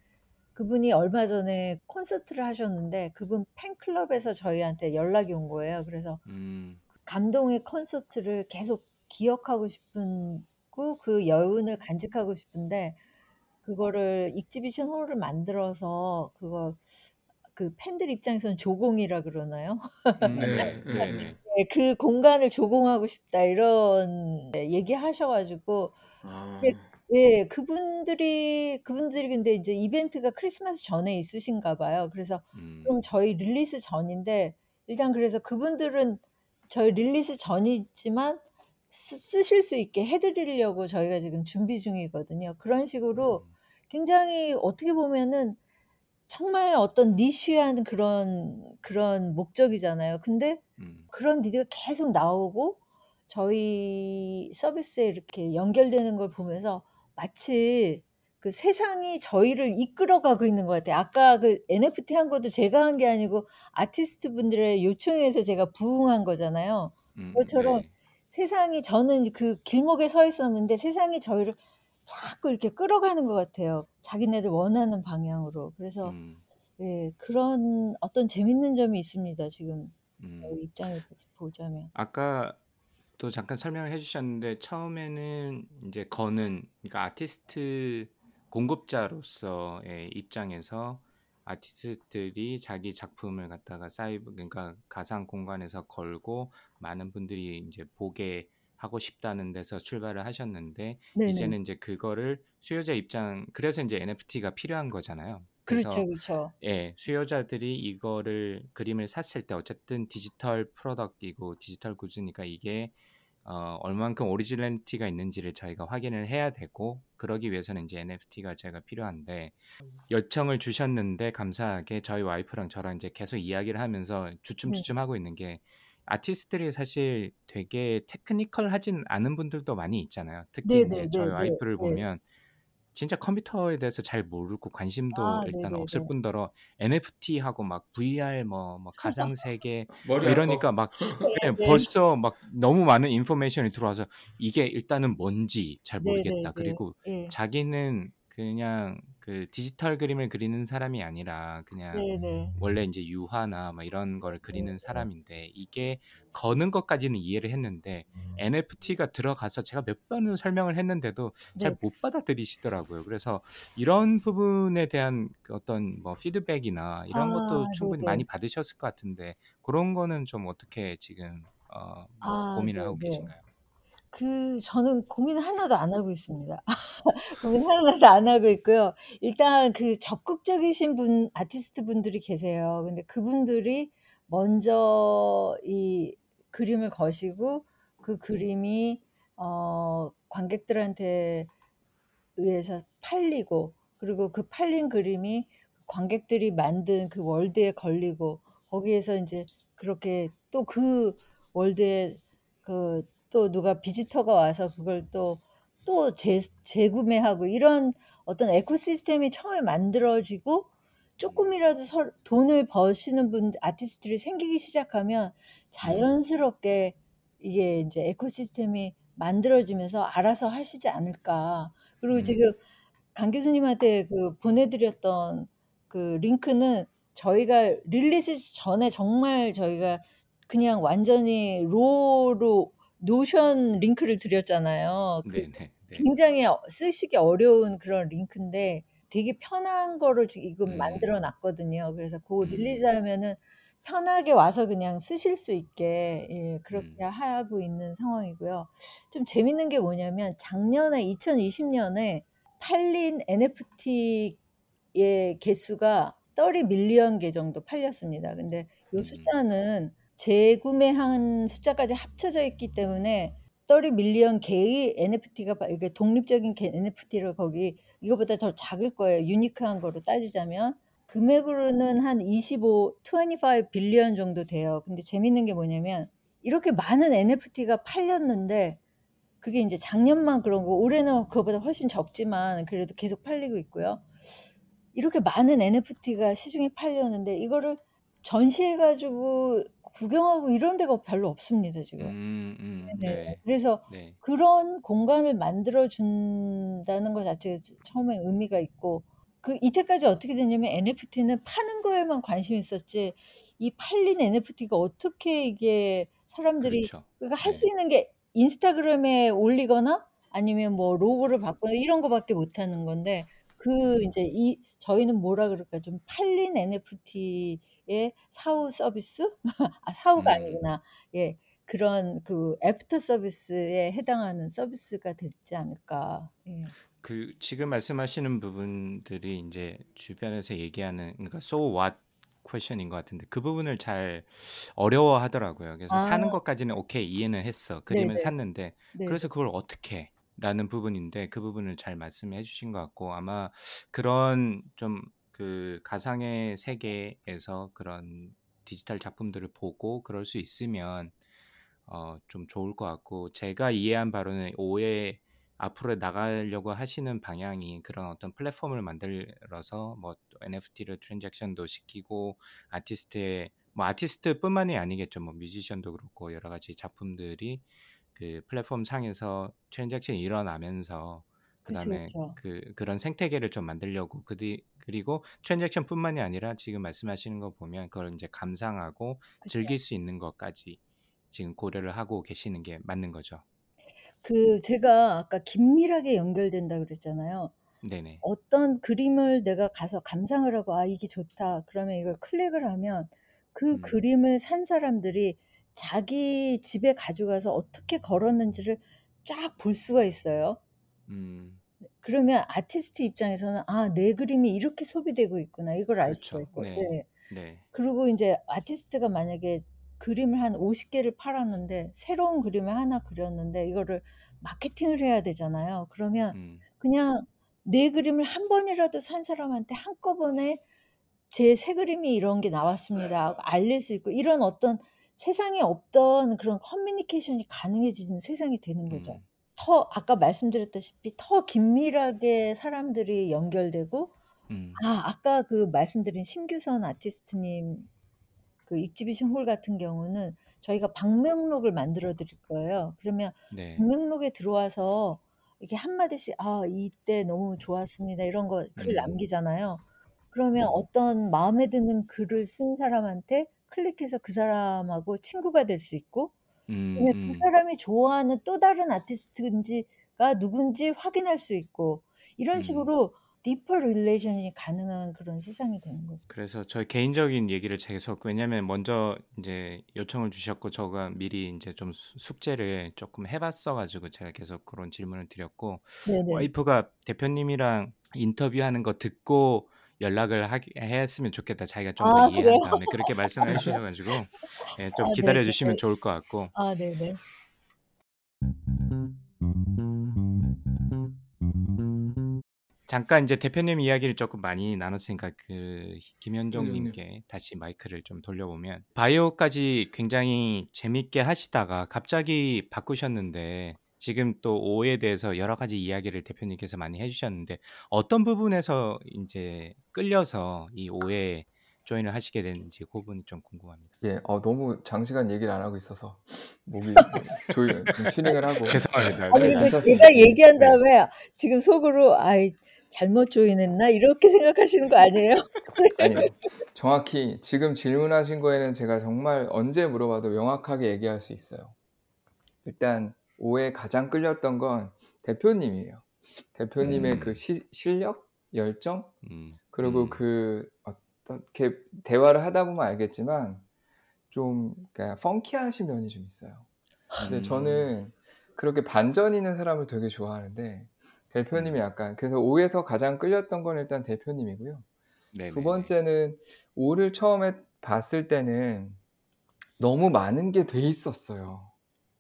그분이 얼마 전에 콘서트를 하셨는데 그분 팬클럽에서 저희한테 연락이 온 거예요. 그래서 음. 감동의 콘서트를 계속 기억하고 싶은 고그 여운을 간직하고 싶은데 그거를 exhibition hall을 만들어서 그거 그 팬들 입장에서는 조공이라 그러나요? 음. 네. 네. 예. 네네. 네. "그 공간을 조공하고 싶다." 이런 네 얘기하셔 가지고 근데 아. 예 그분들이 그분들이 근데 이제 이벤트가 크리스마스 전에 있으신가 봐요. 그래서 음. 좀 저희 release 전인데 일단 그래서 그분들은 저희 release 전이지만 쓰 쓰실 수 있게 해 드리려고 저희가 지금 준비 중이거든요. 그런 식으로 음. 굉장히 어떻게 보면은 정말 어떤 niche한 그런 그런 목적이잖아요. 근데 음. 그런 need가 계속 나오고 저희 서비스에 이렇게 연결되는 걸 보면서 마치 그 세상이 저희를 이끌어 가고 있는 것 같아요. 아까 그 NFT 한 것도 제가 한 게 아니고 아티스트 분들의 요청에 의해서 제가 부응한 거잖아요. 음 그것처럼 네. 세상이 저는 그 길목에 서 있었는데 세상이 저희를 자꾸 이렇게 끌어가는 것 같아요. 자기네들 원하는 방향으로. 그래서 음. 예 그런 어떤 재밌는 점이 있습니다. 지금 음. 입장에서 보자면. 아까 또 잠깐 설명을 해 주셨는데 처음에는 인제 거는 그러니까 아티스트 공급자로서의 입장에서 아티스트들이 자기 작품을 갖다가 사이버 그러니까 가상 공간에서 걸고 많은 분들이 인제 보게 하고 싶다는 데서 출발을 하셨는데 네네. 이제는 인제 그거를 수요자 입장 그래서 인제 NFT가 필요한 거잖아요. 그렇죠, 그래서 그렇죠. 예 수요자들이 이거를 그림을 샀을 때 어쨌든 디지털 product이고 디지털 굿즈니까 이게 어 얼만큼 originality가 있는지를 저희가 확인을 해야 되고 그러기 위해서는 인제 NFT가 저희가 필요한데 요청을 주셨는데 감사하게 저희 와이프랑 저랑 인제 계속 이야기를 하면서 네. 주춤주춤하고 있는 게 아티스트들이 사실 되게 테크니컬하진 않은 분들도 많이 있잖아요. 특히 인제 저희 네네네네. 와이프를 네. 보면 진짜 컴퓨터에 대해서 잘 모르고 관심도 아 일단 없을. 뿐더러 NFT하고 막 VR 뭐 뭐 가상 세계 뭐. 이러니까 막 예 네네. 벌써 막 너무 많은 인포메이션이 들어와서 이게 일단은 뭔지 잘 모르겠다. 그리고 예. 자기는 그냥 그 디지털 그림을 그리는 사람이 아니라 그냥 네네. 원래 인제 유화나 뭐 이런 걸 그리는 네네. 사람인데 이게 거는 것까지는 이해를 했는데 NFT가 들어가서 제가 몇 번을 설명을 했는데도 잘 네. 못 받아들이시더라고요. 그래서 이런 부분에 대한 그 어떤 뭐 피드백이나 이런 것도 아 충분히 네네. 많이 받으셨을 것 같은데 고런 거는 좀 어떻게 지금 어 뭐 아 고민을 하고 네네. 계신가요? 그 저는 고민 하나도 안 하고 있습니다. 고민 하나도 안 하고 있고요. 일단 그 적극적이신 분 아티스트 분들이 계세요. 근데 그분들이 먼저 이 그림을 거시고 그 그림이 어 관객들한테 의해서 팔리고 그리고 그 팔린 그림이 관객들이 만든 그 월드에 걸리고 거기에서 인제 그렇게 또 그 월드에 그 또 누가 비지터가 와서 그걸 또또재 재구매하고 이런 어떤 ecosystem이 처음에 만들어지고 음. 쪼끔이라도 서 돈을 버시는 분 아티스트들이 생기기 시작하면 음. 자연스럽게 이게 인제 ecosystem이 만들어지면서 알아서 하시지 않을까. 그리고 음. 지금 강 교수님한테 그 보내 드렸던 그 링크는 저희가 release 전에 정말 저희가 그냥 완전히 raw로 노션 링크를 드렸잖아요. 그 네네. 네. 굉장히 어 쓰시기 어려운 그런 링크인데 되게 편한 거를 지금 음. 만들어 놨거든요. 그래서 고 음. 릴리즈하면은 편하게 와서 그냥 쓰실 수 있게 예 그렇게 음. 하고 있는 상황이고요. 좀 재밌는 게 뭐냐면 작년에 2020년에 팔린 NFT의 개수가 30 밀리언 개 정도 팔렸습니다. 근데 요 음. 숫자는 재구매한 숫자까지 합쳐져 있기 때문에 30 밀리언 개의 NFT가 바 이게 독립적인 개 NFT를 거기 이거보다 더 작을 거예요. 유니크한 거로 따지자면. 금액으로는 한 25 25 빌리언 정도 돼요. 근데 재밌는 게 뭐냐면 이렇게 많은 NFT가 팔렸는데 그게 인제 작년만 그런 거고 올해는 그거보다 훨씬 적지만 그래도 계속 팔리고 있고요. 이렇게 많은 NFT가 시중에 팔렸는데 이거를 전시해 가지고 구경하고 이런 데가 별로 없습니다 지금. 음 음. 네네. 네. 그래서 네. 그런 공간을 만들어 준다는 것 자체가 저 처음에 의미가 있고 그 이때까지 어떻게 됐냐면 NFT는 파는 거에만 관심이 있었지 이 팔린 NFT가 어떻게 이게 사람들이 그렇죠. 그러니까 할 네. 수 있는 게 인스타그램에 올리거나 아니면 뭐 로고를 바꾸거나 이런 거밖에 못 하는 건데 그 음. 인제 이 저희는 뭐라 그럴까 좀 팔린 NFT 의 사후 서비스? 아 사후가 음. 아니구나. 예. 그런 그 애프터 서비스에 해당하는 서비스가 되지 않을까. 예. 그 지금 말씀하시는 부분들이 인제 주변에서 얘기하는 그러니까 so what 퀘션인 것 같은데 그 부분을 잘 어려워하더라고요. 그래서 아. 사는 것까지는 오케이 이해는 했어. 그림을. 샀는데 네. 그래서 그걸 어떻게 라는 부분인데 그 부분을 잘 말씀해 주신 것 같고 아마 그런 좀 그 가상의 세계에서 그런 디지털 작품들을 보고 그럴 수 있으면 어 좀 좋을 것 같고 제가 이해한 바로는 올해 앞으로 나가려고 하시는 방향이 그런 어떤 플랫폼을 만들어서 뭐 NFT를 트랜잭션도 시키고 아티스트의 뭐 아티스트뿐만이 아니겠죠. 뭐 뮤지션도 그렇고 여러 가지 작품들이 그 플랫폼 상에서 트랜잭션이 일어나면서 그쵸, 그다음에 그쵸. 그 그런 생태계를 좀 만들려고 그디 그리고 트랜잭션뿐만이 아니라 지금 말씀하시는 거 보면 그걸 이제 감상하고 그쵸. 즐길 수 있는 것까지 지금 고려를 하고 계시는 게 맞는 거죠. 그 제가 아까 긴밀하게 연결된다 그랬잖아요. 네네. 어떤 그림을 내가 가서 감상을 하고 '아 이게 좋다.' 그러면 이걸 클릭을 하면 그 음. 그림을 산 사람들이 자기 집에 가져가서 어떻게 걸었는지를 쫙 볼 수가 있어요. 음. 그러면 아티스트 입장에서는 '아 내 그림이 이렇게 소비되고 있구나.' 이걸 알 수가 그렇죠. 있고 네. 네. 네. 그리고 인제 아티스트가 만약에 그림을 한 50 개를 팔았는데 새로운 그림을 하나 그렸는데 이거를 마케팅을 해야 되잖아요. 그러면 음. 그냥 내 그림을 한 번이라도 산 사람한테 한꺼번에 "제 새 그림이 이런 게 나왔습니다." 하고 알릴 수 있고 이런 어떤 세상에 없던 그런 커뮤니케이션이 가능해지는 세상이 되는 거죠. 음. 더 아까 말씀드렸다시피 더 긴밀하게 사람들이 연결되고 음. 아 아까 그 말씀드린 심규선 아티스트님 그 exhibition hall 같은 경우는 저희가 방명록을 만들어 드릴 거예요. 그러면 네. 방명록에 들어와서 이렇게 한 마디씩 "아 이때 너무 좋았습니다." 이런 거 글 음. 남기잖아요. 그러면 음. 어떤 마음에 드는 글을 쓴 사람한테 클릭해서 그 사람하고 친구가 될 수 있고 음 그다음에 그 음. 사람이 좋아하는 또 다른 아티스트인지가 누군지 확인할 수 있고 이런 음. 식으로 deeper relation이 가능한 그런 세상이 되는 거죠. 그래서 저의 개인적인 얘기를 계속 왜냐면 먼저 인제 요청을 주셨고 제가 미리 인제 좀 수 숙제를 쪼끔 해 봤어 가지고 제가 계속 그런 질문을 드렸고 네네. 와이프가 "대표님이랑 인터뷰하는 거 듣고 연락을 하기 했으면 좋겠다. 자기가 좀 더 아 이해한 그래요? 다음에." 그렇게 말씀을 해 주셔 가지고 예 좀 아 기다려 주시면 네네네. 좋을 것 같고 아 네네. 잠깐 인제 대표님 이야기를 쪼끔 많이 나눴으니까 그 김현종 네, 네. 님께 다시 마이크를 좀 돌려보면 바이오까지 굉장히 재밌게 하시다가 갑자기 바꾸셨는데 지금 또 오에 대해서 여러 가지 이야기를 대표님께서 많이 해 주셨는데 어떤 부분에서 인제 끌려서 이 오에 조인을 하시게 됐는지 그 부분이 좀 궁금합니다. 예. 어 너무 장시간 얘기를 안 하고 있어서 목이 조이 좀 튜닝을 하고 죄송합니다. 아니 네 제가 근데 괜찮습니다. 제가 얘기한 네. 다음에 지금 속으로 '아이 잘못 조인했나?' 이렇게 생각하시는 거 아니에요? 아니요. 정확히 지금 질문하신 거에는 제가 정말 언제 물어봐도 명확하게 얘기할 수 있어요. 일단 오에 가장 끌렸던 건 대표님이에요. 대표님의 음. 그 시 실력, 열정 음. 그리고 음. 그 어떻게 대화를 하다 보면 알겠지만 좀 그러니까 펑키하신 면이 좀 있어요. 근데 음. 저는 그렇게 반전 있는 사람을 되게 좋아하는데 대표님이 음. 약간 그래서 오에서 가장 끌렸던 건 일단 대표님이고요. 두 네네네. 번째는 오를 처음에 봤을 때는 너무 많은 게 돼 있었어요.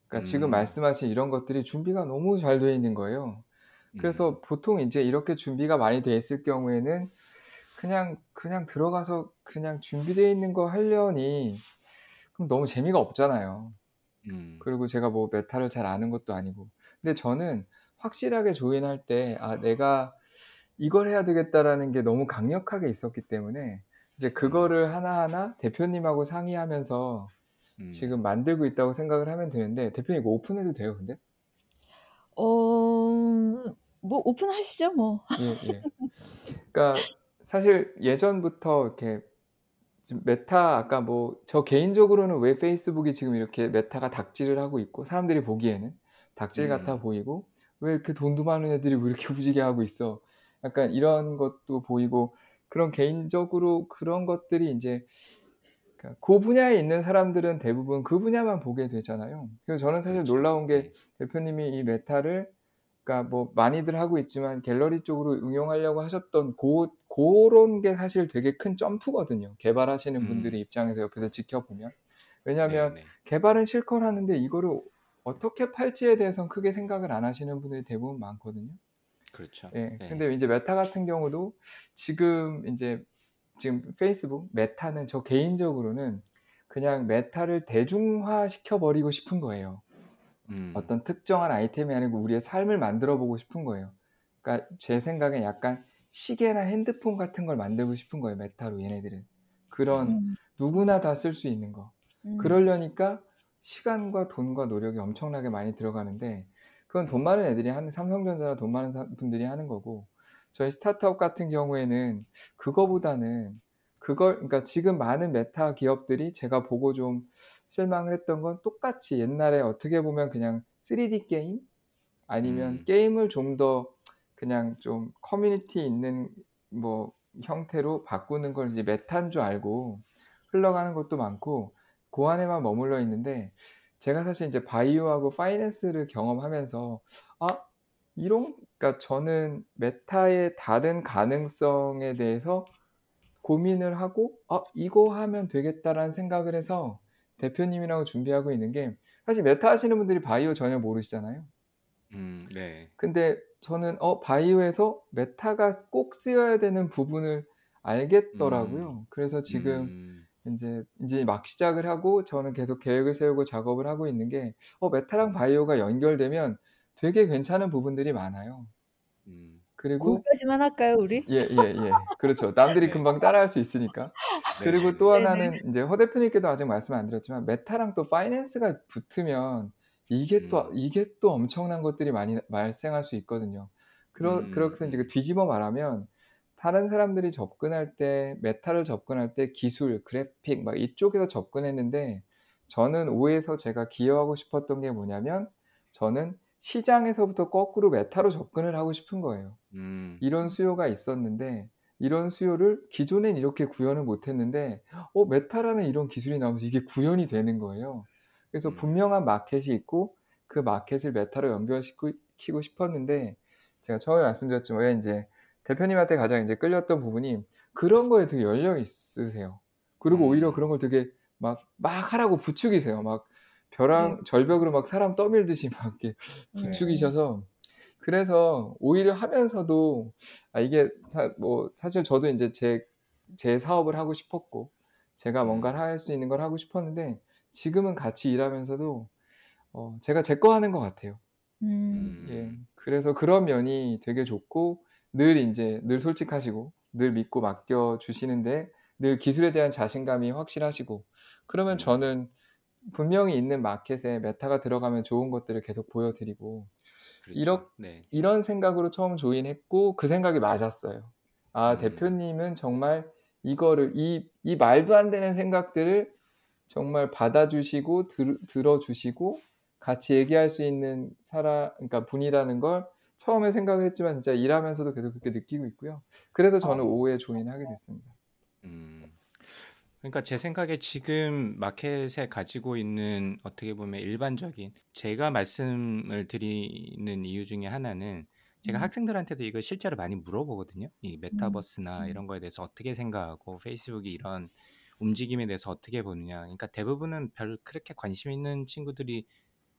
그러니까 지금 음. 말씀하신 이런 것들이 준비가 너무 잘 돼 있는 거예요. 음. 그래서 보통 인제 이렇게 준비가 많이 돼 있을 경우에는 그냥 그냥 들어가서 그냥 준비되어 있는 거 하려니 그럼 너무 재미가 없잖아요. 음. 그리고 제가 뭐 메타를 잘 아는 것도 아니고. 근데 저는 확실하게 join할 때 '아 내가 이걸 해야 되겠다.'라는 게 너무 강력하게 있었기 때문에 이제 음. 그거를 하나하나 대표님하고 상의하면서 음. 지금 만들고 있다고 생각을 하면 되는데 대표님 이거 오픈해도 돼요 근데? 어 뭐 오픈하시죠 뭐. 예 예. 그러니까 사실 예전부터 이렇게 지금 메타 아까 뭐 저 개인적으로는 왜 페이스북이 지금 이렇게 메타가 삽질을 하고 있고 사람들이 보기에는 삽질 같아 음. 보이고 '왜 이렇게 돈도 많은 애들이 왜 이렇게 후지게 하고 있어.' 약간 이런 것도 보이고 그런 개인적으로 그런 것들이 인제 그러니까 고 분야에 있는 사람들은 대부분 그 분야만 보게 되잖아요. 그래서 저는 사실 그렇죠. 놀라운 게 네. 대표님이 이 메타를 그러니까 뭐 많이들 하고 있지만 갤러리 쪽으로 응용하려고 하셨던 고 고런 게 사실 되게 큰 점프거든요. 개발하시는 음. 분들의 입장에서 옆에서 지켜보면. 왜냐하면 네네. 개발은 실컷 하는데 이거를 어떻게 팔지에 대해서는 크게 생각을 안 하시는 분들이 대부분 많거든요. 그렇죠. 예. 네. 근데 이제 메타 같은 경우도 지금 이제 지금 페이스북 메타는 저 개인적으로는 그냥 메타를 대중화 시켜버리고 싶은 거예요. 음. 어떤 특정한 아이템이 아니고 우리의 삶을 만들어 보고 싶은 거예요. 그러니까 제 생각엔 약간 시계나 핸드폰 같은 걸 만들고 싶은 거예요. 메타로 얘네들은. 그런 음. 누구나 다 쓸 수 있는 거. 음. 그러려니까 시간과 돈과 노력이 엄청나게 많이 들어가는데 그건 돈 많은 애들이 하는 삼성전자나 돈 많은 사- 분들이 하는 거고 저희 스타트업 같은 경우에는 그거보다는 그걸 그러니까 지금 많은 메타 기업들이 제가 보고 좀 실망을 했던 건 똑같이 옛날에 어떻게 보면 그냥 3D 게임 아니면 음. 게임을 좀 더 그냥 좀 커뮤니티 있는 뭐 형태로 바꾸는 걸 이제 메타인 줄 알고 흘러가는 것도 많고 그 안에만 머물러 있는데 제가 사실 이제 바이오하고 finance를 경험하면서 아 이런 그러니까 저는 메타의 다른 가능성에 대해서 고민을 하고 아 이거 하면 되겠다라는 생각을 해서 대표님이랑 준비하고 있는 게 사실 메타 하시는 분들이 바이오 전혀 모르시잖아요. 음, 네. 근데 저는 어 바이오에서 메타가 꼭 쓰여야 되는 부분을 알겠더라고요. 그래서 지금 음, 이제 이제 막 시작을 하고 저는 계속 계획을 세우고 작업을 하고 있는 게 어, 메타랑 바이오가 연결되면 되게 괜찮은 부분들이 많아요. 음, 그리고 거기까지만 할까요, 우리? 예, 예, 예. 그렇죠. 남들이 네. 금방 따라할 수 있으니까. 그리고 네. 또 네네. 하나는 이제 허 대표님께도 아직 말씀 안 드렸지만 메타랑 또 finance가 붙으면 이게 또 음. 이게 또 엄청난 것들이 많이 발생할 수 있거든요. 그러 음, 그래서 이제 음. 뒤집어 말하면 다른 사람들이 접근할 때 메타를 접근할 때 기술, 그래픽 막 이쪽에서 접근했는데 저는 오에서 제가 기여하고 싶었던 게 뭐냐면 저는 시장에서부터 거꾸로 메타로 접근을 하고 싶은 거예요. 음, 이런 수요가 있었는데 이런 수요를 기존엔 이렇게 구현을 못했는데 어 메타라는 이런 기술이 나오면서 이게 구현이 되는 거예요. 그래서 음. 분명한 마켓이 있고 그 마켓을 메타로 연결시키고 싶었는데 제가 처음에 말씀드렸지만 왜 이제 대표님한테 가장 이제 끌렸던 부분이 그런 거에 되게 열려 있으세요. 그리고 음. 오히려 그런 걸 되게 막 막 하라고 부추기세요. 막 벼랑 네. 절벽으로 막 사람 떠밀듯이 막 이렇게 네. 부추기셔서 그래서 오히려 하면서도 아 이게 사, 뭐 사실 저도 이제 제, 제 사업을 하고 싶었고 제가 뭔가를 할 수 있는 걸 하고 싶었는데 지금은 같이 일하면서도 어, 제가 제 거 하는 것 같아요. 음. 음. 예. 그래서 그런 면이 되게 좋고 늘 이제 늘 솔직하시고 늘 믿고 맡겨 주시는데 늘 기술에 대한 자신감이 확실하시고 그러면 음. 저는 분명히 있는 마켓에 메타가 들어가면 좋은 것들을 계속 보여드리고 그렇죠. 이렇- 네. 이런 생각으로 처음 조인했고 그 생각이 맞았어요. 아 음. 대표님은 정말 이거를 이, 이 말도 안 되는 생각들을 정말 받아주시고 들, 들어주시고 같이 얘기할 수 있는 사람 그러니까 분이라는 걸 처음에 생각을 했지만 진짜 일하면서도 계속 그렇게 느끼고 있고요. 그래서 저는 오후에 조인하게 됐습니다. 음. 그러니까 제 생각에 지금 마켓에 가지고 있는 어떻게 보면 일반적인 제가 말씀을 드리는 이유 중에 하나는 제가 음. 학생들한테도 이거 실제로 많이 물어보거든요. 이 메타버스나 음. 이런 거에 대해서 어떻게 생각하고 페이스북이 이런 움직임에 대해서 어떻게 보느냐. 그러니까 대부분은 별 그렇게 관심 있는 친구들이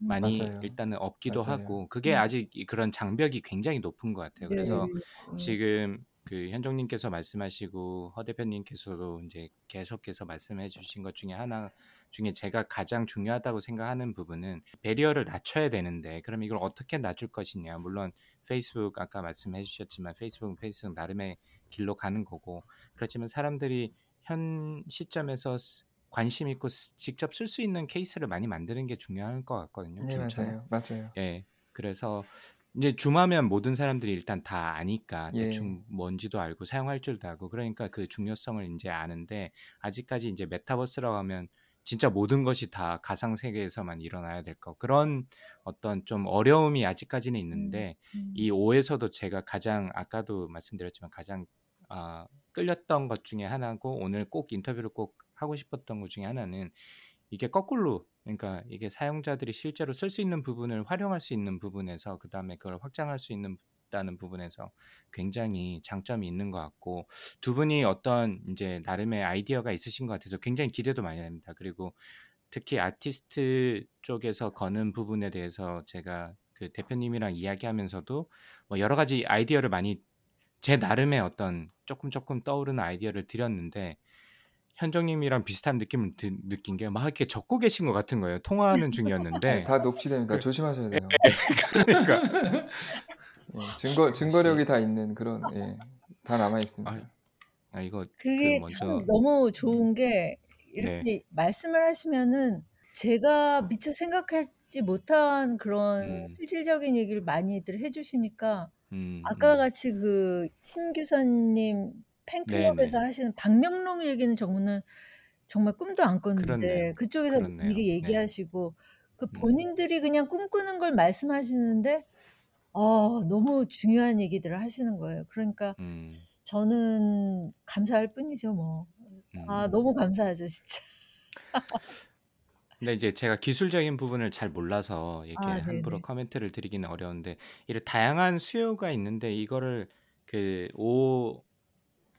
음. 많이 맞아요. 일단은 없기도 맞아요. 하고 그게 음. 아직 이- 그런 장벽이 굉장히 높은 것 같아요. 네. 그래서 음. 지금 그 현정님께서 말씀하시고 허 대표님께서도 이제 계속해서 말씀해 주신 것 중에 하나 중에 제가 가장 중요하다고 생각하는 부분은 barrier를 낮춰야 되는데 그럼 이걸 어떻게 낮출 것이냐 물론 페이스북 아까 말씀해 주셨지만 페이스북은 페이스북 나름의 길로 가는 거고 그렇지만 사람들이 현 시점에서 스- 관심 있고 스- 직접 쓸 수 있는 케이스를 많이 만드는 게 중요한 것 같거든요. 네. 맞아요, 맞아요. 예. 그래서 이제 줌하면 모든 사람들이 일단 다 아니까 예. 대충 뭔지도 알고 사용할 줄도 알고 그러니까 그 중요성을 이제 아는데 아직까지 이제 메타버스라고 하면 진짜 모든 것이 다 가상 세계에서만 일어나야 될 거. 그런 어떤 좀 어려움이 아직까지는 있는데 음. 이 5에서도 제가 가장 아까도 말씀드렸지만 가장 아, 끌렸던 것 중에 하나고 오늘 꼭 인터뷰를 꼭 하고 싶었던 것 중에 하나는 이게 거꾸로 그러니까 이게 사용자들이 실제로 쓸 수 있는 부분을 활용할 수 있는 부분에서 그다음에 그걸 확장할 수 있는 다는 부분에서 굉장히 장점이 있는 것 같고 두 분이 어떤 이제 나름의 아이디어가 있으신 것 같아서 굉장히 기대도 많이 됩니다. 그리고 특히 아티스트 쪽에서 거는 부분에 대해서 제가 그 대표님이랑 이야기하면서도 뭐 여러 가지 아이디어를 많이 제 나름의 어떤 조금 조금 떠오르는 아이디어를 드렸는데 현정님이랑 비슷한 느낌을 드, 느낀 게 막 이렇게 적고 계신 것 같은 거예요. 통화하는 중이었는데 다 녹취됩니다. 그- 조심하셔야 돼요. 그러니까 예, 증거 증거력이 다 있는 그런 예, 다 남아 있습니다. 아, 아 이거 그 그게 먼저 참 너무 좋은 게 이렇게 네. 말씀을 하시면은 제가 미처 생각하지 못한 그런 음. 실질적인 얘기를 많이들 해주시니까 음, 아까 음. 같이 그 심규선님 팬클럽에서 네네. 하시는 박명록 얘기는 저는 정말 꿈도 안 꿨는데 그렇네요. 그쪽에서 그렇네요. 미리 네. 얘기하시고 그 음. 본인들이 그냥 꿈꾸는 걸 말씀하시는데 아, 너무 중요한 얘기들을 하시는 거예요. 그러니까 음, 저는 감사할 뿐이죠, 뭐. 아, 음. 너무 감사하죠, 진짜. 근데 이제 제가 기술적인 부분을 잘 몰라서 이렇게 아, 함부로 네네. 코멘트를 드리기는 어려운데 이런 다양한 수요가 있는데 이거를 그5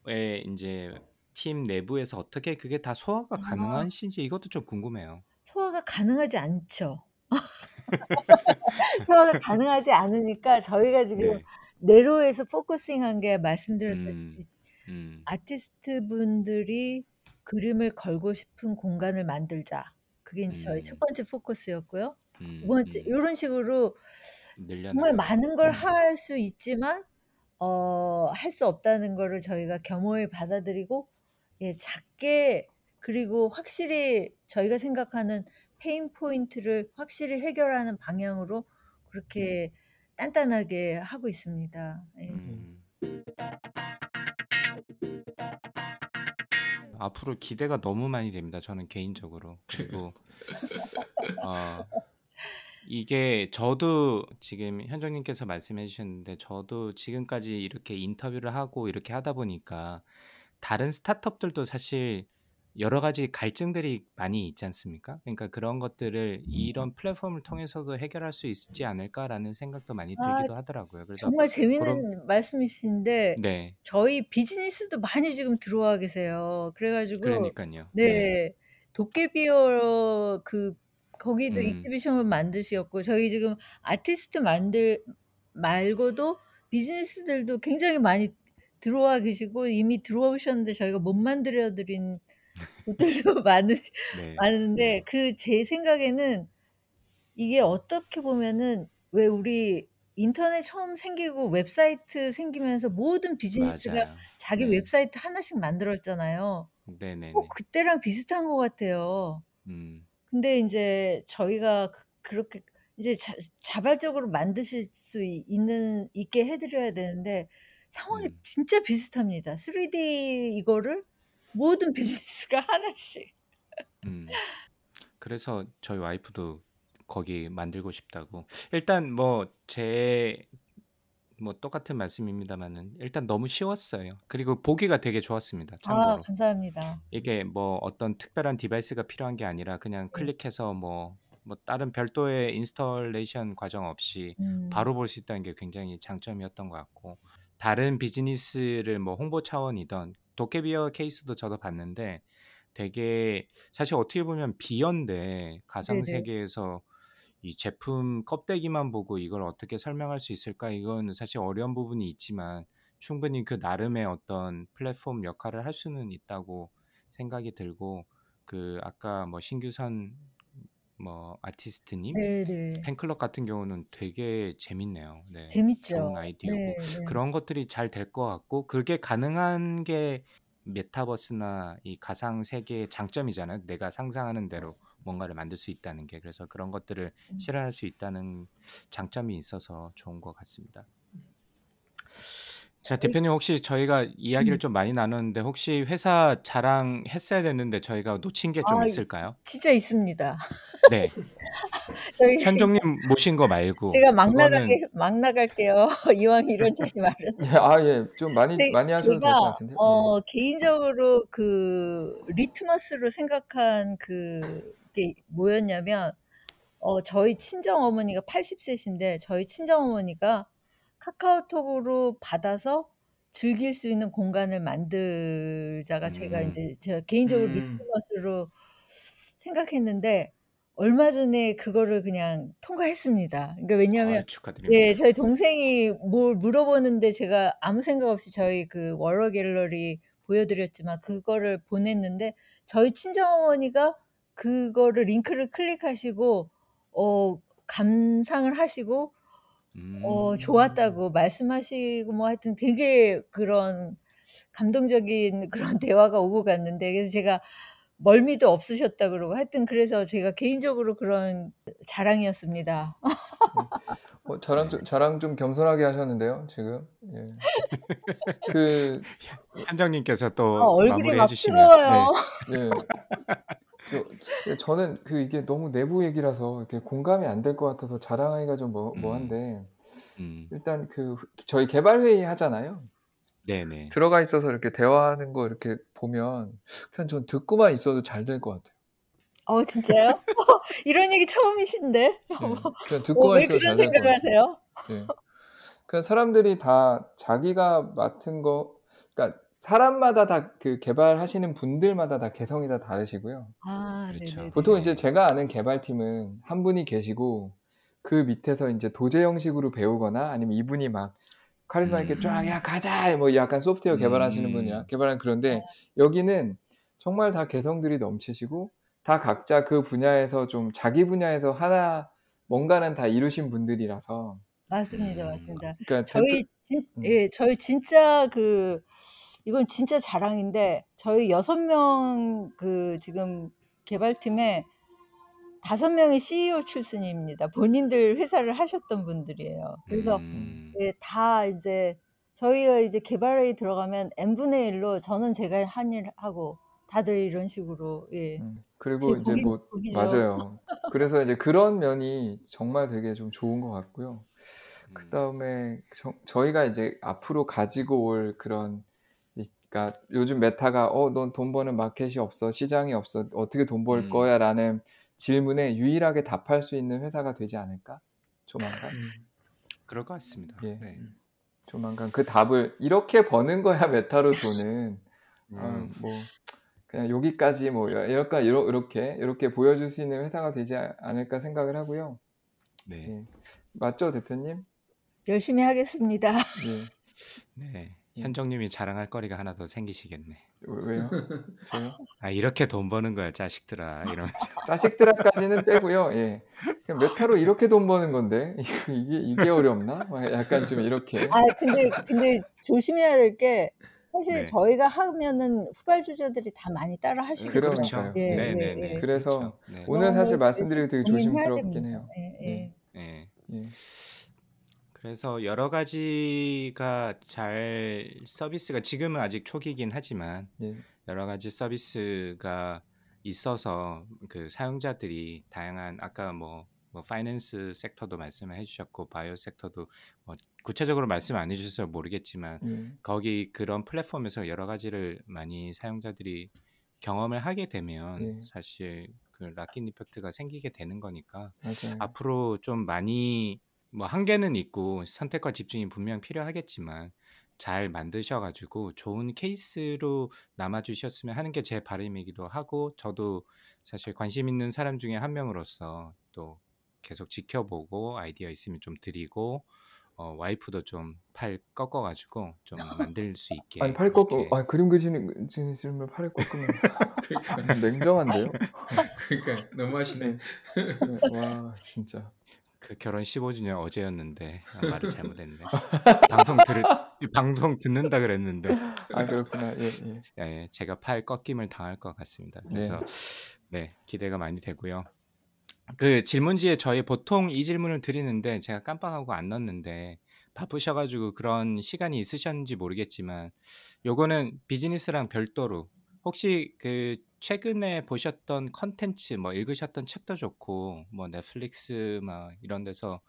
의 이제 팀 내부에서 어떻게 그게 다 소화가 아, 가능한지 이것도 좀 궁금해요. 소화가 가능하지 않죠. 소화가 가능하지 않으니까 저희가 지금 네. 네로에서 포커싱한 게 음, 말씀드렸다시피 음, 아티스트 분들이 그림을 걸고 싶은 공간을 만들자. 그게 이제 저희 첫 음, 번째 포커스였고요. 두 음, 번째, 음. 이런 식으로 정말 늘려나가는. 많은 걸 음, 할수 있지만, 어, 할 수 없다는 거를 저희가 겸허히 받아들이고, 예, 작게, 그리고 확실히 저희가 생각하는 pain point를 확실히 해결하는 방향으로 그렇게 단단하게 하고 있습니다. 예. 음. 앞으로 기대가 너무 많이 됩니다. 저는 개인적으로. 그리고 어, 이게 저도 지금 현정님께서 말씀해 주셨는데 저도 지금까지 이렇게 인터뷰를 하고 이렇게 하다 보니까 다른 스타트업들도 사실 여러 가지 갈증들이 많이 있지 않습니까? 그러니까 그런 것들을 이런 플랫폼을 통해서도 해결할 수 있지 않을까라는 생각도 많이 아, 들기도 하더라고요. 그래서 정말 그런 재미있는 말씀이신데, 네, 저희 비즈니스도 많이 지금 들어와 계세요. 그래 가지고, 그러니까요. 네, 네, 도깨비어 그, 거기도 음, 익지비션을 만드셨고, 저희 지금 아티스트 만들, 말고도 비즈니스들도 굉장히 많이 들어와 계시고, 이미 들어오셨는데 저희가 못 만들어 드린 곳들도 많으, 네, 많은데, 네, 그 제 생각에는 이게 어떻게 보면은 왜 우리 인터넷 처음 생기고 웹사이트 생기면서 모든 비즈니스가 맞아요. 자기 네, 웹사이트 하나씩 만들었잖아요. 네, 네, 꼭 네. 그때랑 비슷한 것 같아요. 음, 근데 이제 저희가 그- 그렇게 이제 자, 자발적으로 만드실 수 이- 있는 있게 해 드려야 되는데 상황이 음. 진짜 비슷합니다. 3D 이거를 모든 비즈니스가 하나씩. 음. 그래서 저희 와이프도 거기 만들고 싶다고. 일단 뭐 제 뭐 똑같은 말씀입니다만은 일단 너무 쉬웠어요. 그리고 보기가 되게 좋았습니다. 아, 참고로. 감사합니다. 이게 뭐 어떤 특별한 device가 필요한 게 아니라 그냥 네. 클릭해서 뭐, 뭐 다른 별도의 installation 과정 없이 음, 바로 볼 수 있다는 게 굉장히 장점이었던 것 같고 다른 비즈니스를 뭐 홍보 차원이던 도깨비어 케이스도 저도 봤는데 되게 사실 어떻게 보면 beer인데 가상 네네. 세계에서 이 제품 껍데기만 보고 이걸 어떻게 설명할 수 있을까 이건 사실 어려운 부분이 있지만 충분히 그 나름의 어떤 플랫폼 역할을 할 수는 있다고 생각이 들고 그 아까 뭐 신규선 뭐 아티스트님 네네. 팬클럽 같은 경우는 되게 재밌네요. 네, 재밌죠. 좋은 아이디어고 네, 네. 그런 것들이 잘 될 것 같고 그게 가능한 게 메타버스나 이 가상 세계의 장점이잖아요. 내가 상상하는 대로 뭔가를 만들 수 있다는 게 그래서 그런 것들을 음. 실현할 수 있다는 장점이 있어서 좋은 것 같습니다. 자, 저희 대표님 혹시 저희가 이야기를 음. 좀 많이 나눴는데 혹시 회사 자랑 했어야 됐는데 저희가 놓친 게좀 아, 있을까요? 진짜 있습니다. 네, 저희 현정님 모신 거 말고 제가 막 그거는 나가게 막 나갈게요. 이왕 이런 자리 마련. 예, 아, 예, 좀 많이 많이 하셔도 될 것. 예. 어 개인적으로 그 리트머스로 생각한 그 어떻게 모였냐면 어 저희 친정 어머니가 80세신데 저희 친정 어머니가 카카오톡으로 받아서 즐길 수 있는 공간을 만들자가 제가 음. 인제 제가 개인적으로 음. 리포먼스로 생각했는데 얼마 전에 그거를 그냥 통과했습니다. 그러니까 왜냐면 아유, 축하드립니다. 예 저희 동생이 뭘 물어보는데 제가 아무 생각 없이 저희 그 워러 갤러리 보여 드렸지만 그거를 보냈는데 저희 친정 어머니가 그거를 링크를 클릭하시고 어 감상을 하시고 어 음. 좋았다고 말씀하시고 뭐 하여튼 되게 그런 감동적인 그런 대화가 오고 갔는데 그래서 제가 멀미도 없으셨다 그러고 하여튼 그래서 제가 개인적으로 그런 자랑이었습니다. 어, 자랑 좀, 자랑 좀 겸손하게 하셨는데요, 지금. 예. 그, 현정님께서 아또 얼굴이 마무리해 막 주시면. 네. 예. 그, 저는 그 이게 너무 내부 얘기라서 이렇게 공감이 안 될 것 같아서 자랑하기가 좀 뭐, 음. 뭐한데, 음. 일단 그 저희 개발 회의 하잖아요. 네네. 들어가 있어서 이렇게 대화하는 거 이렇게 보면 그냥 전 듣고만 있어도 잘 될 것 같아요. 어 진짜요? 이런 얘기 처음이신데? 예. 그냥 어, 듣고만 왜 있어도 잘 될 것 같아요. 하세요? 예. 그냥 사람들이 다 자기가 맡은 거, 그러니까 사람마다 다 그 개발하시는 분들마다 다 개성이 다 다르시고요. 아 그렇죠. 네네네. 보통 이제 제가 아는 개발팀은 한 분이 계시고 그 밑에서 이제 도제 형식으로 배우거나 아니면 이분이 막 카리스마 있게 음. 쫙, 야, 가자! 뭐 약간 소프트웨어 개발하시는 음. 분이야. 개발한 그런데 여기는 정말 다 개성들이 넘치시고 다 각자 그 분야에서 좀 자기 분야에서 하나 뭔가는 다 이루신 분들이라서 맞습니다, 음. 맞습니다. 그러니까 저희 진, 음. 예, 저희 진짜 그 이건 진짜 자랑인데 저희 여섯 명 그 지금 개발팀에 다섯 명이 CEO 출신입니다. 본인들 회사를 하셨던 분들이에요. 그래서 음. 예, 다 이제 저희가 이제 개발에 들어가면 n분의 1로 저는 제가 한 일 하고 다들 이런 식으로 예. 음, 그리고 제 이제 뭐 복이죠. 맞아요. 그래서 이제 그런 면이 정말 되게 좀 좋은 것 같고요. 그 다음에 저희가 이제 앞으로 가지고 올 그런 이- 그러니까 요즘 메타가 어, 넌 돈 버는 마켓이 없어, 시장이 없어, 어떻게 돈벌 음. 거야라는 질문에 유일하게 답할 수 있는 회사가 되지 않을까? 조만간. 음. 그럴 것 같습니다. 예. 네. 조만간 그 답을 이렇게 버는 거야 메타로 돈은 아, 음. 뭐 그냥 여기까지 뭐 이렇게 이렇게 이렇게 보여줄 수 있는 회사가 되지 않을까 생각을 하고요. 네. 예. 맞죠 대표님? 열심히 하겠습니다. 예. 네. 예. 현정님이 자랑할 거리가 하나 더 생기시겠네. 왜- 왜요? 저요? 아 이렇게 돈 버는 거야 자식들아 이러면서. 자식들까지는 빼고요. 예. 그냥 메타로 이렇게 돈 버는 건데 이게 이게, 어렵나? 막 약간 좀 이렇게. 아 근데 근데 조심해야 될 게 사실 네. 저희가 하면은 후발주자들이 다 많이 따라 하시거든요. 그러니까요. 예, 네, 예, 네, 네. 예. 그래서 그렇죠. 네. 오늘 사실 말씀드리기 되게 조심스럽긴. 해요. 예, 예. 그래서 여러 가지가 잘 서비스가 지금은 아직 초기이긴 하지만 예. 여러 가지 서비스가 있어서 그 사용자들이 다양한 아까 뭐, 뭐 파이낸스 섹터도 말씀을 해주셨고 바이오 섹터도 뭐 구체적으로 말씀 안 해주셔서 모르겠지만 예. 거기 그런 플랫폼에서 여러 가지를 많이 사용자들이 경험을 하게 되면 예. 사실 그 락인 이펙트가 생기게 되는 거니까 맞아요. 앞으로 좀 많이 뭐 한계는 있고 선택과 집중이 분명 필요하겠지만 잘 만드셔가지고 좋은 케이스로 남아주셨으면 하는 게 제 바람이기도 하고 저도 사실 관심 있는 사람 중에 한 명으로서 또 계속 지켜보고 아이디어 있으면 좀 드리고 어, 와이프도 좀 팔 꺾어가지고 좀 만들 수 있게 아니 팔 이렇게 아 그림 그리시는 그리시면 팔을 꺾으면 그러니까, 냉정한데요? 그러니까 너무하시네. 네. 와 진짜 그 결혼 15주년 어제였는데 아, 말을 잘못했네. 방송 들 방송 듣는다 그랬는데 아 그렇구나 예 예. 예, 제가 팔 꺾임을 당할 것 같습니다. 그래서 네 기대가 많이 되고요. 그 질문지에 저희 보통 이 질문을 드리는데 제가 깜빡하고 안 넣었는데 바쁘셔가지고 그런 시간이 있으셨는지 모르겠지만 요거는 비즈니스랑 별도로 혹시 그 최근에 보셨던 컨텐츠 뭐 읽으셨던 책도 좋고 뭐 넷플릭스 막 이런 데서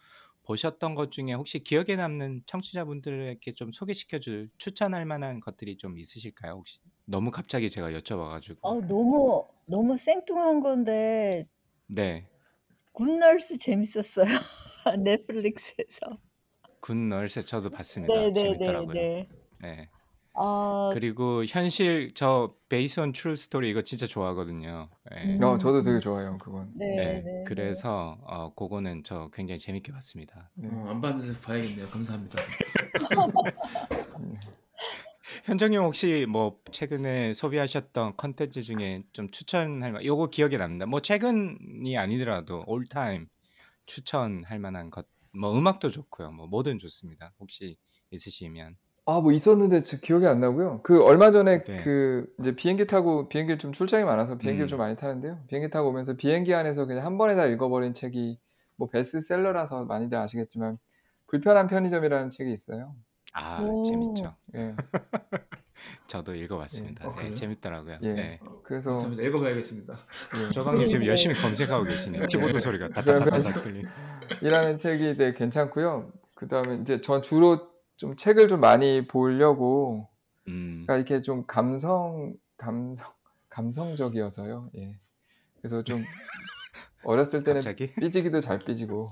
보셨던 것 중에 혹시 기억에 남는 청취자분들에게 좀 소개시켜 줄 추천할 만한 것들이 좀 있으실까요 혹시? 너무 갑자기 제가 여쭤봐 가지고 어, 너무 너무 생뚱한 건데 네. Good Nurse 재밌었어요. 넷플릭스에서. Good Nurse 저도 봤습니다. 네, 네, 네, 재밌더라고요. 네. 네. 아, 그리고 현실 저 based on true story 이거 진짜 좋아하거든요. 네. 음. 어, 저도 되게 좋아해요, 그건. 네, 네, 네, 네. 그래서 어, 그거는 저 굉장히 재밌게 봤습니다. 네. 어, 안 봤는데 봐야겠네요. 감사합니다. 현정님 혹시 뭐 최근에 소비하셨던 컨텐츠 중에 좀 추천할 만, 요거 기억에 남는다. 뭐 최근이 아니더라도 올타임 추천할 만한 것, 뭐 음악도 좋고요. 뭐 뭐든 좋습니다. 혹시 있으시면. 아, 뭐 있었는데 지 기억이 안 나고요. 그 얼마 전에 네. 그 이제 비행기 타고 비행기를 좀 출장이 많아서 비행기를 음. 좀 많이 타는데요. 비행기 타고 오면서 비행기 안에서 그냥 한 번에 다 읽어버린 책이 뭐 베스트셀러라서 많이들 아시겠지만 불편한 편의점이라는 책이 있어요. 아 오. 재밌죠. 예. 저도 읽어봤습니다. 예. 어, 네? 재밌더라고요. 예. 네. 그래서 감사합니다. 읽어봐야겠습니다. 예. 조방님 지금 열심히 검색하고 계시네요. 키보드 소리가 따따따따 들리. 이라는 책이 되게 괜찮고요. 그 다음에 이제 전 주로 좀 책을 좀 많이 보려고 음. 그러니까 이렇게 좀 감성 감성 감성적이어서요. 예. 그래서 좀 어렸을 때는 갑자기? 삐지기도 잘 삐지고.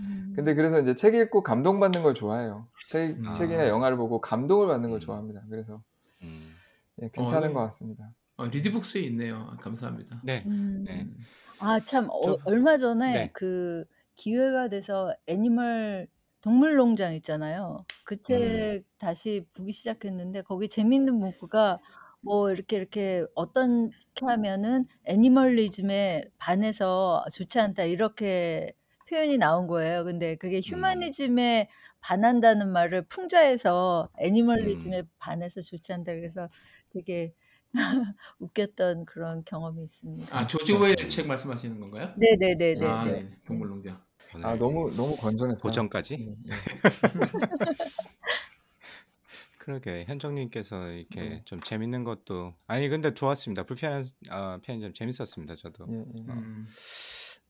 음. 근데 그래서 이제 책 읽고 감동받는 걸 좋아해요. 책, 아. 책이나 영화를 보고 감동을 받는 걸 음. 좋아합니다. 그래서 음. 예, 괜찮은 네. 것 같습니다. 어, 리드북스에 있네요. 아, 감사합니다. 네. 음. 네. 아, 참, 어, 저- 얼마 전에 네. 그 기회가 돼서 애니멀 동물농장 있잖아요. 그 음. 책 다시 보기 시작했는데 거기 재밌는 문구가 뭐 이렇게 이렇게 어떻게 하면은 애니멀리즘에 반해서 좋지 않다 이렇게 표현이 나온 거예요. 근데 그게 음. 휴머니즘에 반한다는 말을 풍자해서 애니멀리즘에 음. 반해서 좋지 않다 그래서 되게 웃겼던 그런 경험이 있습니다. 아 조지 오웰 책 말씀하시는 건가요? 네네네네. 아, 네. 네. 동물농장. 오늘 아 너무 너무 건전했다. 고전까지? 예, 예. 그러게 현정님께서 이렇게 네. 좀 재밌는 것도 아니 근데 좋았습니다. 불편한 어, 편의점 재밌었습니다. 저도. 예, 예. 음.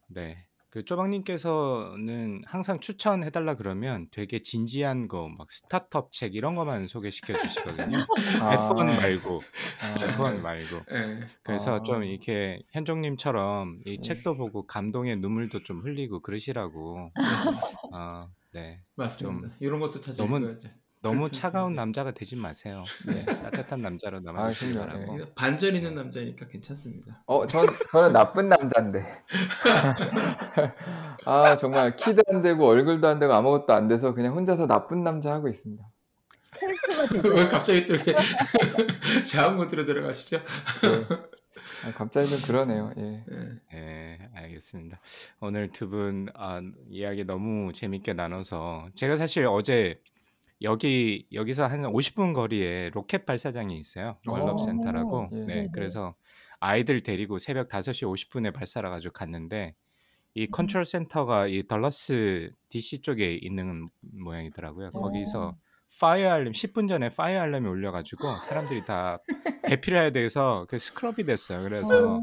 네. 그 쪼박님께서는 항상 추천해달라 그러면 되게 진지한 거 막 스타트업 책 이런 거만 소개시켜 주시거든요. 아. F1 말고 아, F1 말고. 예. 그래서 아. 좀 이렇게 현정님처럼 이 네. 책도 보고 감동의 눈물도 좀 흘리고 그러시라고. 어, 네. 맞습니다. 이런 것도 찾아 너무-. 너무 차가운 네. 남자가 되지 마세요. 네. 따뜻한 남자로 남아주시기 그럼요. 바라고. 예. 반전 있는 남자니까 괜찮습니다. 어, 전 저는 나쁜 남자인데. 아 정말 키도 안 되고 얼굴도 안 되고 아무것도 안 돼서 그냥 혼자서 나쁜 남자 하고 있습니다. 왜 갑자기 또 이렇게 자음 모드로 들어가시죠? 네. 아, 갑자기 좀 그러네요. 예. 예. 네, 알겠습니다. 오늘 두분 아, 이야기 너무 재밌게 나눠서 제가 사실 어제 여기 여기서 한 50분 거리에 로켓 발사장이 있어요. Wallops 오, 센터라고. 예. 네, 네네. 그래서 아이들 데리고 새벽 5시 50분에 발사라 가지고 갔는데 이 컨트롤 센터가 이 Dulles DC 쪽에 있는 모양이더라고요. 거기서 fire alarm 10분 전에 fire alarm이 울려 가지고 사람들이 다 대피를 해야 돼서 그 scrub이 됐어요. 그래서 어.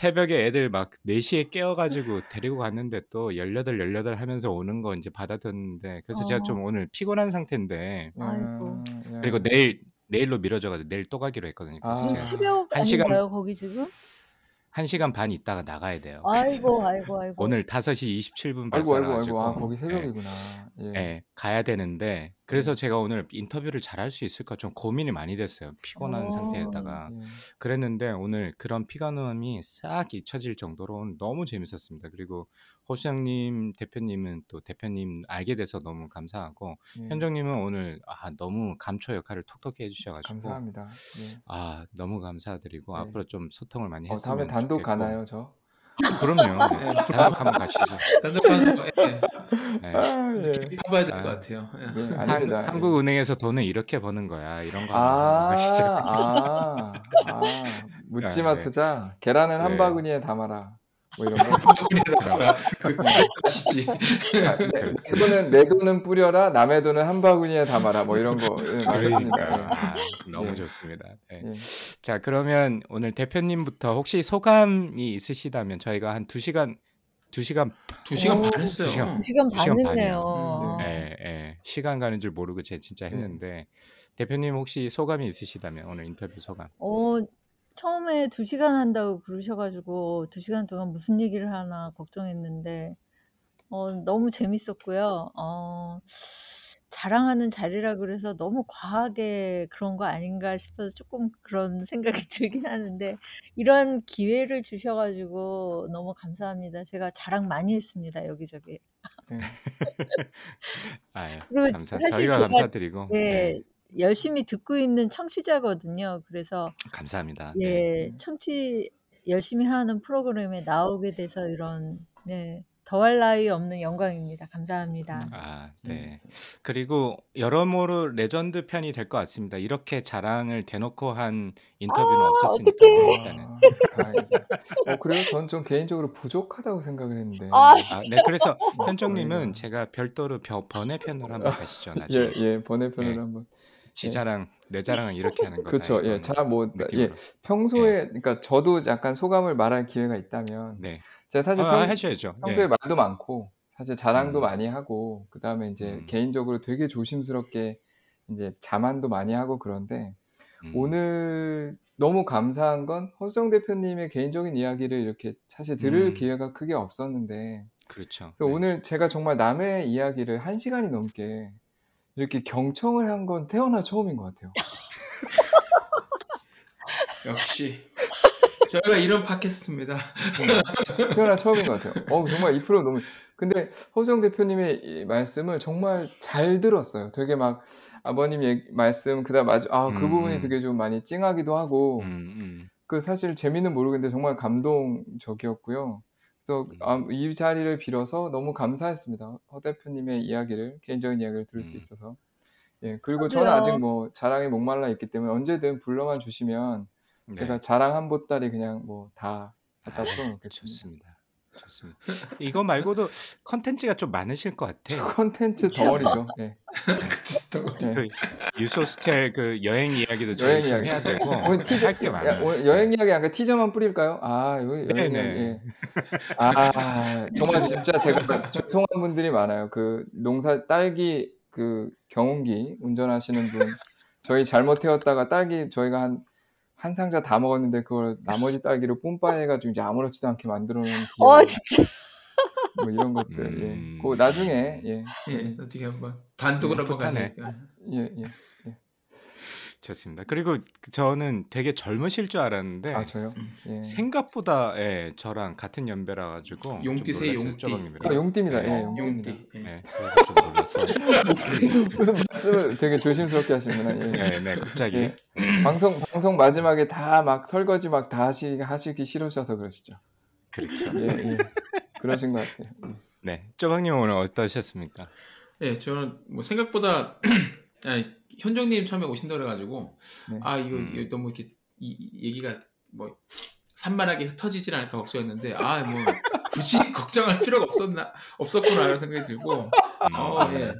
새벽에 애들 막 4시에 깨워가지고 데리고 갔는데 또 18, 18 하면서 오는 거 이제 받아듣는데 그래서 제가 어. 좀 오늘 피곤한 상태인데 아이고. 야, 그리고 내일 내일로 미뤄져가지고 내일 또 가기로 했거든요. 그래서 아. 지금 제가 새벽 한 시간- 아닌가요, 거기 지금? 한 시간 반 있다가 나가야 돼요. 아이고, 아이고, 아이고. 오늘 5시 27분 아이고 발사라 아이고 가지고 아이고 아 거기 새벽이구나. 예. 예, 가야 되는데 그래서 제가 오늘 인터뷰를 잘 할 수 있을까 좀 고민이 많이 됐어요. 피곤한 어. 상태에다가 예. 그랬는데 오늘 그런 피곤함이 싹 잊혀질 정도로 너무 재밌었습니다. 그리고 호수장님 대표님은 또 대표님 알게 돼서 너무 감사하고 예. 현정님은 오늘 아 너무 감초 역할을 톡톡히 해주셔가지고 감사합니다. 예. 아 너무 감사드리고 네. 앞으로 좀 소통을 많이 어, 했으면 다음에 단독 좋겠고. 가나요, 저? 그럼요. 네, 단독 한번 가시죠. 단독방송 예. 네. 아, 예. 봐봐야 될 것 아. 같아요. 예. 네, 한, 아닙니다. 한국은행에서 돈을 이렇게 버는 거야 이런 거 한번 아, 가시죠. 아, 아, 묻지마 네. 투자. 계란은 한 네. 바구니에 담아라. 뭐 이런 거. 그 아시지? 아, 내, 내 돈은 내 돈은 뿌려라. 남의 돈은 한 바구니에 담아라. 뭐 이런 거. 그러니까 아, 너무 예. 좋습니다. 네. 예. 자 그러면 오늘 대표님부터 혹시 소감이 있으시다면 저희가 한 2시간 2시간 두 시간 오, 반 했어요. 두 시간. 지금 두 시간 반 했네요. 반이요. 예, 예. 시간 가는 줄 모르고 제가 진짜 했는데 대표님 혹시 소감이 있으시다면 오늘 인터뷰 소감. 어, 처음에 2 시간 한다고 그러셔 가지고 2 시간 동안 무슨 얘기를 하나 걱정했는데 어 너무 재밌었고요. 어 자랑하는 자리라 그래서 너무 과하게 그런 거 아닌가 싶어서 쪼끔 그런 생각이 들긴 하는데 이런 기회를 주셔 가지고 너무 감사합니다. 제가 자랑 많이 했습니다, 여기저기. 네. 아유 그리고 감사 사실 저희가 제가 감사드리고 네. 예 열심히 듣고 있는 청취자거든요. 그래서 감사합니다. 네. 예 청취 열심히 하는 프로그램에 나오게 돼서 이런 네 더할 나위 없는 영광입니다. 감사합니다. 아 네, 네. 그리고 여러모로 레전드 편이 될 것 같습니다. 이렇게 자랑을 대놓고 한 인터뷰는 아. 일단은. 아. 어 그래요? 전 좀 개인적으로 부족하다고 생각을 했는데. 아 아. 네. 그래서 어 현정님은. 제가 별도로 벼 번외편으로 한번 가시죠, 예 나중에. 예. 번외편으로 예. 한번 지 예. 자랑, 내 자랑은 이렇게 하는 거다 그렇죠. 예. 이런 자뭐나예 느낌으로. 예. 평소에 그러니까 저도 약간 소감을 말할 기회가 있다면 네. 제가 사실 아 평 하셔야죠. 평소에 예. 말도 많고 사실 자랑도 음. 많이 하고 그 다음에 인제 음. 개인적으로 되게 조심스럽게 인제 자만도 많이 하고 그런데 음. 오늘 너무 감사한 건 허수정 대표님의 개인적인 이야기를 이렇게 사실 들을 음. 기회가 크게 없었는데 그렇죠. 그래서 네. 오늘 제가 정말 남의 이야기를 1 시간이 넘게 이렇게 경청을 한 건 태어나 처음인 것 같아요. 역시 저희가 이런 팟캐스트입니다. 네. 태어나 처음인 것 같아요. 어 정말 이 프로 너무 근데 허수정 대표님의 이 말씀을 정말 잘 들었어요. 되게 막 아버님 얘기 말씀 그다음 아주 아그 부분이 음. 되게 좀 많이 찡하기도 하고 음 음. 그 사실 재미는 모르겠는데 정말 감동적이었고요. 그래서 음. 아이 자리를 빌어서 너무 감사했습니다. 허 대표님의 이야기를 개인적인 이야기를 들을 수 음. 있어서. 예 그리고 저는 아직. 뭐 자랑에 목말라 있기 때문에 언제든 불러만 주시면 제가 네. 자랑 1 보따리 그냥 뭐 다 갖다 아 풀어 놓겠습니다. 좋습니다. 좋습니다. 이거 말고도 콘텐츠가 좀 많으실 것저 같아. 콘텐츠 그쵸. 덩어리죠. 예. 예. 그 유소스텔 그 여행 이야기도 여행 좀 이야기. 해야 되고 오늘 티저 할게야 많아요. 오늘 네. 여행 이야기 아니라 티저만 뿌릴까요? 아 여기 여행 이야기 네네. 예. 아 정말 진짜 제가 죄송한 분들이 많아요. 그 농사 딸기 그 경운기 운전하시는 분 저희 잘못 태웠다가 딸기 저희가 한 한 상자 다 먹었는데 그걸 나머지 딸기를 뿜빠해 가지고 이제 아무렇지도 않게 만들어 놓은 어 기억 진짜. 뭐 이런 것들 예. 음. 그 나중에 예. 예, 어떻게 한번 단독으로 한번 풋하네. 가니까. 예 예. 예. 좋습니다. 그리고 저는 되게 젊으실 줄 알았는데 아 저요? 예. 생각보다 예, 저랑 같은 연배라 가지고 놀랐어요, 용띠. 아 용띠입니다. 예, 네. 용띠입니다. 용띠. 예. 네, 말씀을 되게 조심스럽게 하시는구나. 예. 네, 네, 갑자기. 예. 방송 방송 마지막에 다 막 설거지 막 다 하시 하시기 싫으셔서 그러시죠. 그렇죠. 예, 예. 그러신 것 같아요. 예. 네, 쪼박님 오늘 어떠셨습니까? 예, 저는 뭐 생각보다 아니, 현정님 처음에 오신다 그래가지고 네. 아 이거, 음. 이거 너무 이렇게 이, 이 얘기가 뭐 산만하게 흩어지질 않을까 걱정했는데 아 뭐 굳이 걱정할 필요가 없었나 없었구나 라는 생각이 들고 어, 음. 예.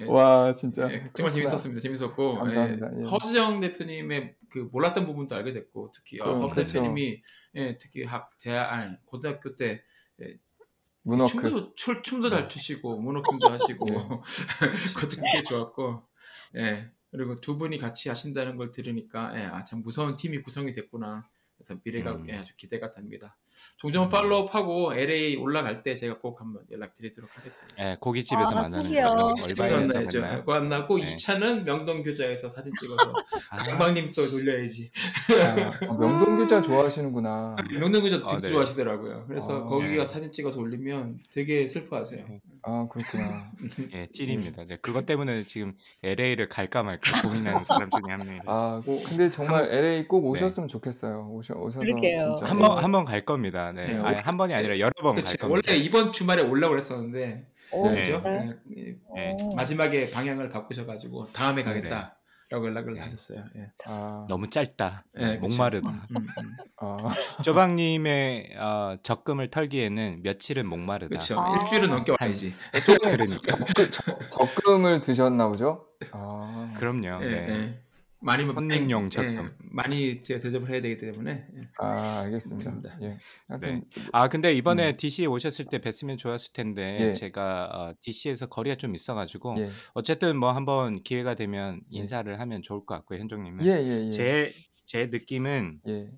예. 와 진짜 예, 정말 그렇구나. 재밌었습니다. 재밌었고 감사합니다. 예, 예. 허수정 대표님의 그 몰랐던 부분도 알게 됐고 특히 어, 허 그렇죠. 대표님이 예, 특히 학 대학 아니 고등학교 때 문워크. 춤도 출, 춤도 잘 추시고 문워킹도 하시고 네. 그것도 굉장히 좋았고 예 그리고 두 분이 같이 하신다는 걸 들으니까 예, 아, 참 무서운 팀이 구성이 됐구나 그래서 미래가 음. 예, 아주 기대가 됩니다. 종종 음. 팔로우하고 LA 올라갈 때 제가 꼭 한번 연락드리도록 하겠습니다. 예, 고깃집에서 아, 만나는 꼭이요. 거죠. 집에서 얼바인에서 만나야죠. 만나요. 그거 안 나고 네. 2차는 명동교자에서 사진 찍어서 아, 강박님 또 놀려야지. 아, 명동규자 좋아하시는구나. 명동교자 아, 되게 네. 좋아하시더라고요. 그래서 아, 거기가 네. 사진 찍어서 올리면 되게 슬퍼하세요. 아 그렇구나. 예, 찔입니다. 네, 그것 때문에 지금 LA를 갈까 말까 고민하는 사람 중에 한 명이라서. 아 근데 정말 LA 꼭 네. 오셨으면 좋겠어요. 오셔 오셔서 그러게요. 진짜. 한 예. 번한번 갈 겁니다. 네, 네, 아니, 한 번이 아니라 여러 번 갈 그치. 겁니다. 원래 이번 주말에 올라고 그랬었는데 오 네. 그죠? 진짜요? 예, 예, 네. 오. 마지막에 방향을 바꾸셔가지고 다음에 가겠다 라고 연락을 네. 하셨어요. 예. 아, 너무 짧다. 네. 목마르다. 음, 음. 아, 쪼박님의 어, 적금을 털기에는 며칠은 목마르다. 그렇죠. 아. 일주일은 넘게 와야지. 그러니까. 적- 적금을 드셨나 보죠? 아, 그럼요. 예, 네. 예. 많이 뭐- 손님용 예. 많이 대접을 해야 되기 때문에 예. 아 알겠습니다. 예. 하여튼 아 근데 이번에 음. DC 에 오셨을 때 뵀으면 좋았을 텐데 예. 제가 어, DC에서 거리가 좀 있어가지고 예, 어쨌든 뭐 한번 기회가 되면 인사를 하면 좋을 것 같고요 현종님은 예, 예, 예. 제제 느낌은 예.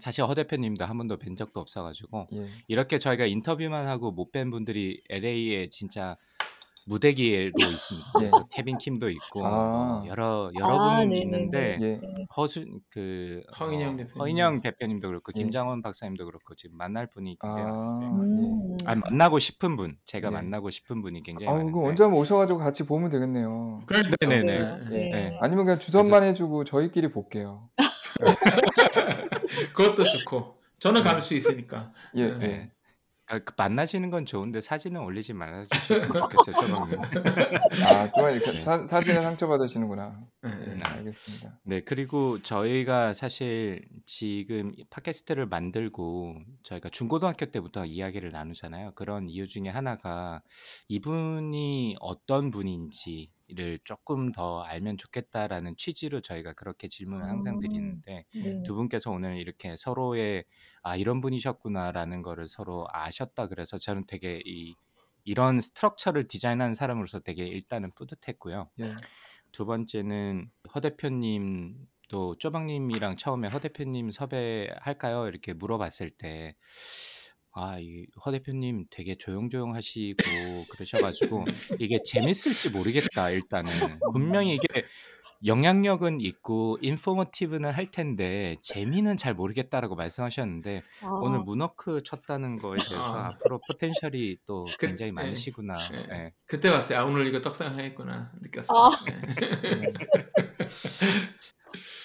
사실 허 대표님도 한 번도 뵌 적도 없어가지고 예. 이렇게 저희가 인터뷰만 하고 못 뵌 분들이 LA에 진짜 무대기로 있습니다. 예. 그래서 케빈 킴도 있고 아. 뭐 여러 여러 아, 분 네네네. 있는데 예. 허수 그 허인영 어, 대표님. 허인영 대표님도 그렇고 예. 김장원 박사님도 그렇고 지금 만날 분이 굉장히 아, 많은데 음. 아, 만나고 싶은 분 제가 예. 만나고 싶은 분이 굉장히 아, 많은데 그거 언제 한번 오셔가지고 같이 보면 되겠네요. 네네네. 네. 네. 네. 아니면 그냥 주선만 해주고 저희끼리 볼게요. 그것도 좋고 저는 갈 수 있으니까. 예. 네. 네. 아, 그 만나시는 건 좋은데 사진은 올리지 말아 주셨으면 좋겠어요, 조방님. 아, 또 이렇게 네. 사, 사진에 상처 받으시는구나. 네. 네, 네. 알겠습니다. 네, 그리고 저희가 사실 지금 이 팟캐스트를 만들고 저희가 중고등학교 때부터 이야기를 나누잖아요. 그런 이유 중에 하나가 이분이 어떤 분인지 를 조금 더 알면 좋겠다라는 취지로 저희가 그렇게 질문을 항상 음. 드리는데 네. 두 분께서 오늘 이렇게 서로의 아 이런 분이셨구나라는 거를 서로 아셨다 그래서 저는 되게 이 이런 structure를 디자인하는 사람으로서 되게 일단은 뿌듯했고요. 예. 두 번째는 허 대표님도 조박님이랑 처음에 허 대표님 섭외할까요? 이렇게 물어봤을 때 아, 이 허 대표님 되게 조용조용하시고 그러셔 가지고 이게 재밌을지 모르겠다. 일단은 분명히 이게 영향력은 있고 informative는 할 텐데 재미는 잘 모르겠다라고 말씀하셨는데 아, 오늘 문워크 쳤다는 거에 대해서 아. 앞으로 potential이 또 그- 굉장히 네. 많으시구나. 네. 예. 그때 봤어요. 아 오늘 이거 떡상하겠구나 느꼈어요. 아. 네.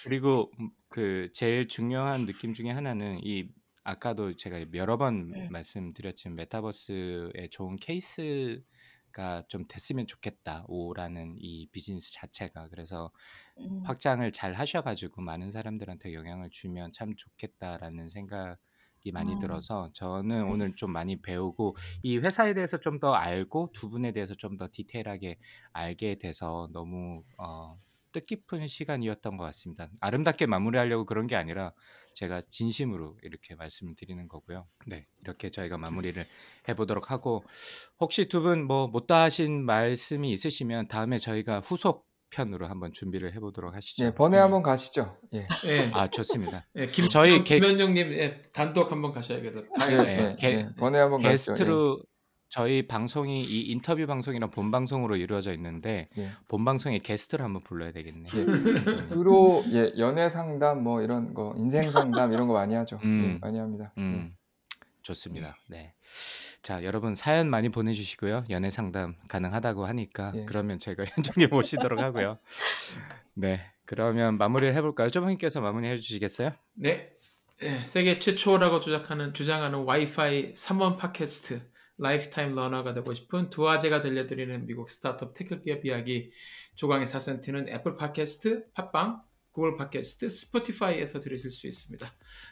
그리고 음, 그 제일 중요한 느낌 중에 하나는 이 아까도 제가 여러 번 네. 말씀드렸지만 메타버스의 좋은 케이스가 좀 됐으면 좋겠다 오라는 이 비즈니스 자체가 그래서 음. 확장을 잘 하셔가지고 많은 사람들한테 영향을 주면 참 좋겠다라는 생각이 많이 음. 들어서 저는 오늘 좀 많이 배우고 이 회사에 대해서 좀 더 알고 두 분에 대해서 좀 더 디테일하게 알게 돼서 너무 어, 뜻깊은 시간이었던 것 같습니다. 아름답게 마무리하려고 그런 게 아니라 제가 진심으로 이렇게 말씀을 드리는 거고요. 네, 이렇게 저희가 마무리를 해보도록 하고 혹시 두 분 뭐 못다 하신 말씀이 있으시면 다음에 저희가 후속 편으로 한번 준비를 해보도록 하시죠. 예, 번외 한번 가시죠. 예. 예. 아 좋습니다. 예, 김, 저희 게- 김현정님 예, 단독 한번 가셔야겠다. 예, 네, 될 예. 예. 번외 한번 가시죠. 게스트로 저희 방송이 이 인터뷰 방송이랑 본 방송으로 이루어져 있는데 예. 예. 본 방송에 게스트를 한번 불러야 되겠네. 예. 주로 예, 연애 상담 뭐 이런 거 인생 상담 이런 거 많이 하죠. 음. 예, 많이 합니다. 음, 좋습니다. 네. 자, 여러분 사연 많이 보내 주시고요. 연애 상담 가능하다고 하니까 예. 그러면 제가 현장에 모시도록 하고요. 네, 그러면 마무리를 해 볼까요? 조방님께서 마무리 해 주시겠어요? 네. 예, 세계 최초라고 주장하는 주장하는 와이프 후원 팟캐스트 lifetime learner가 되고 싶은 두 아재가 들려드리는 미국 스타트업 tech 기업 이야기 조강의 4센트는 애플 팟캐스트, 팟빵, 구글 팟캐스트, 스포티파이에서 들으실 수 있습니다.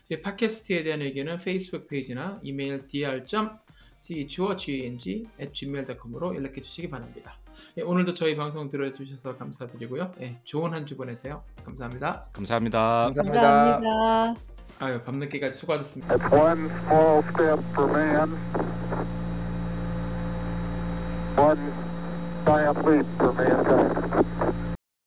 이 팟캐스트에 대한 의견은 페이스북 페이지나 이메일 dr.chgang@gmail.com으로 연락해 주시기 바랍니다. 예, 오늘도 저희 방송 들어주셔서 감사드리고요. 예, 좋은 한 주 보내세요. 감사합니다. 감사합니다. 감사합니다. 감사합니다. 아유 밤늦게까지 수고하셨습니다. One triumph lead for mankind.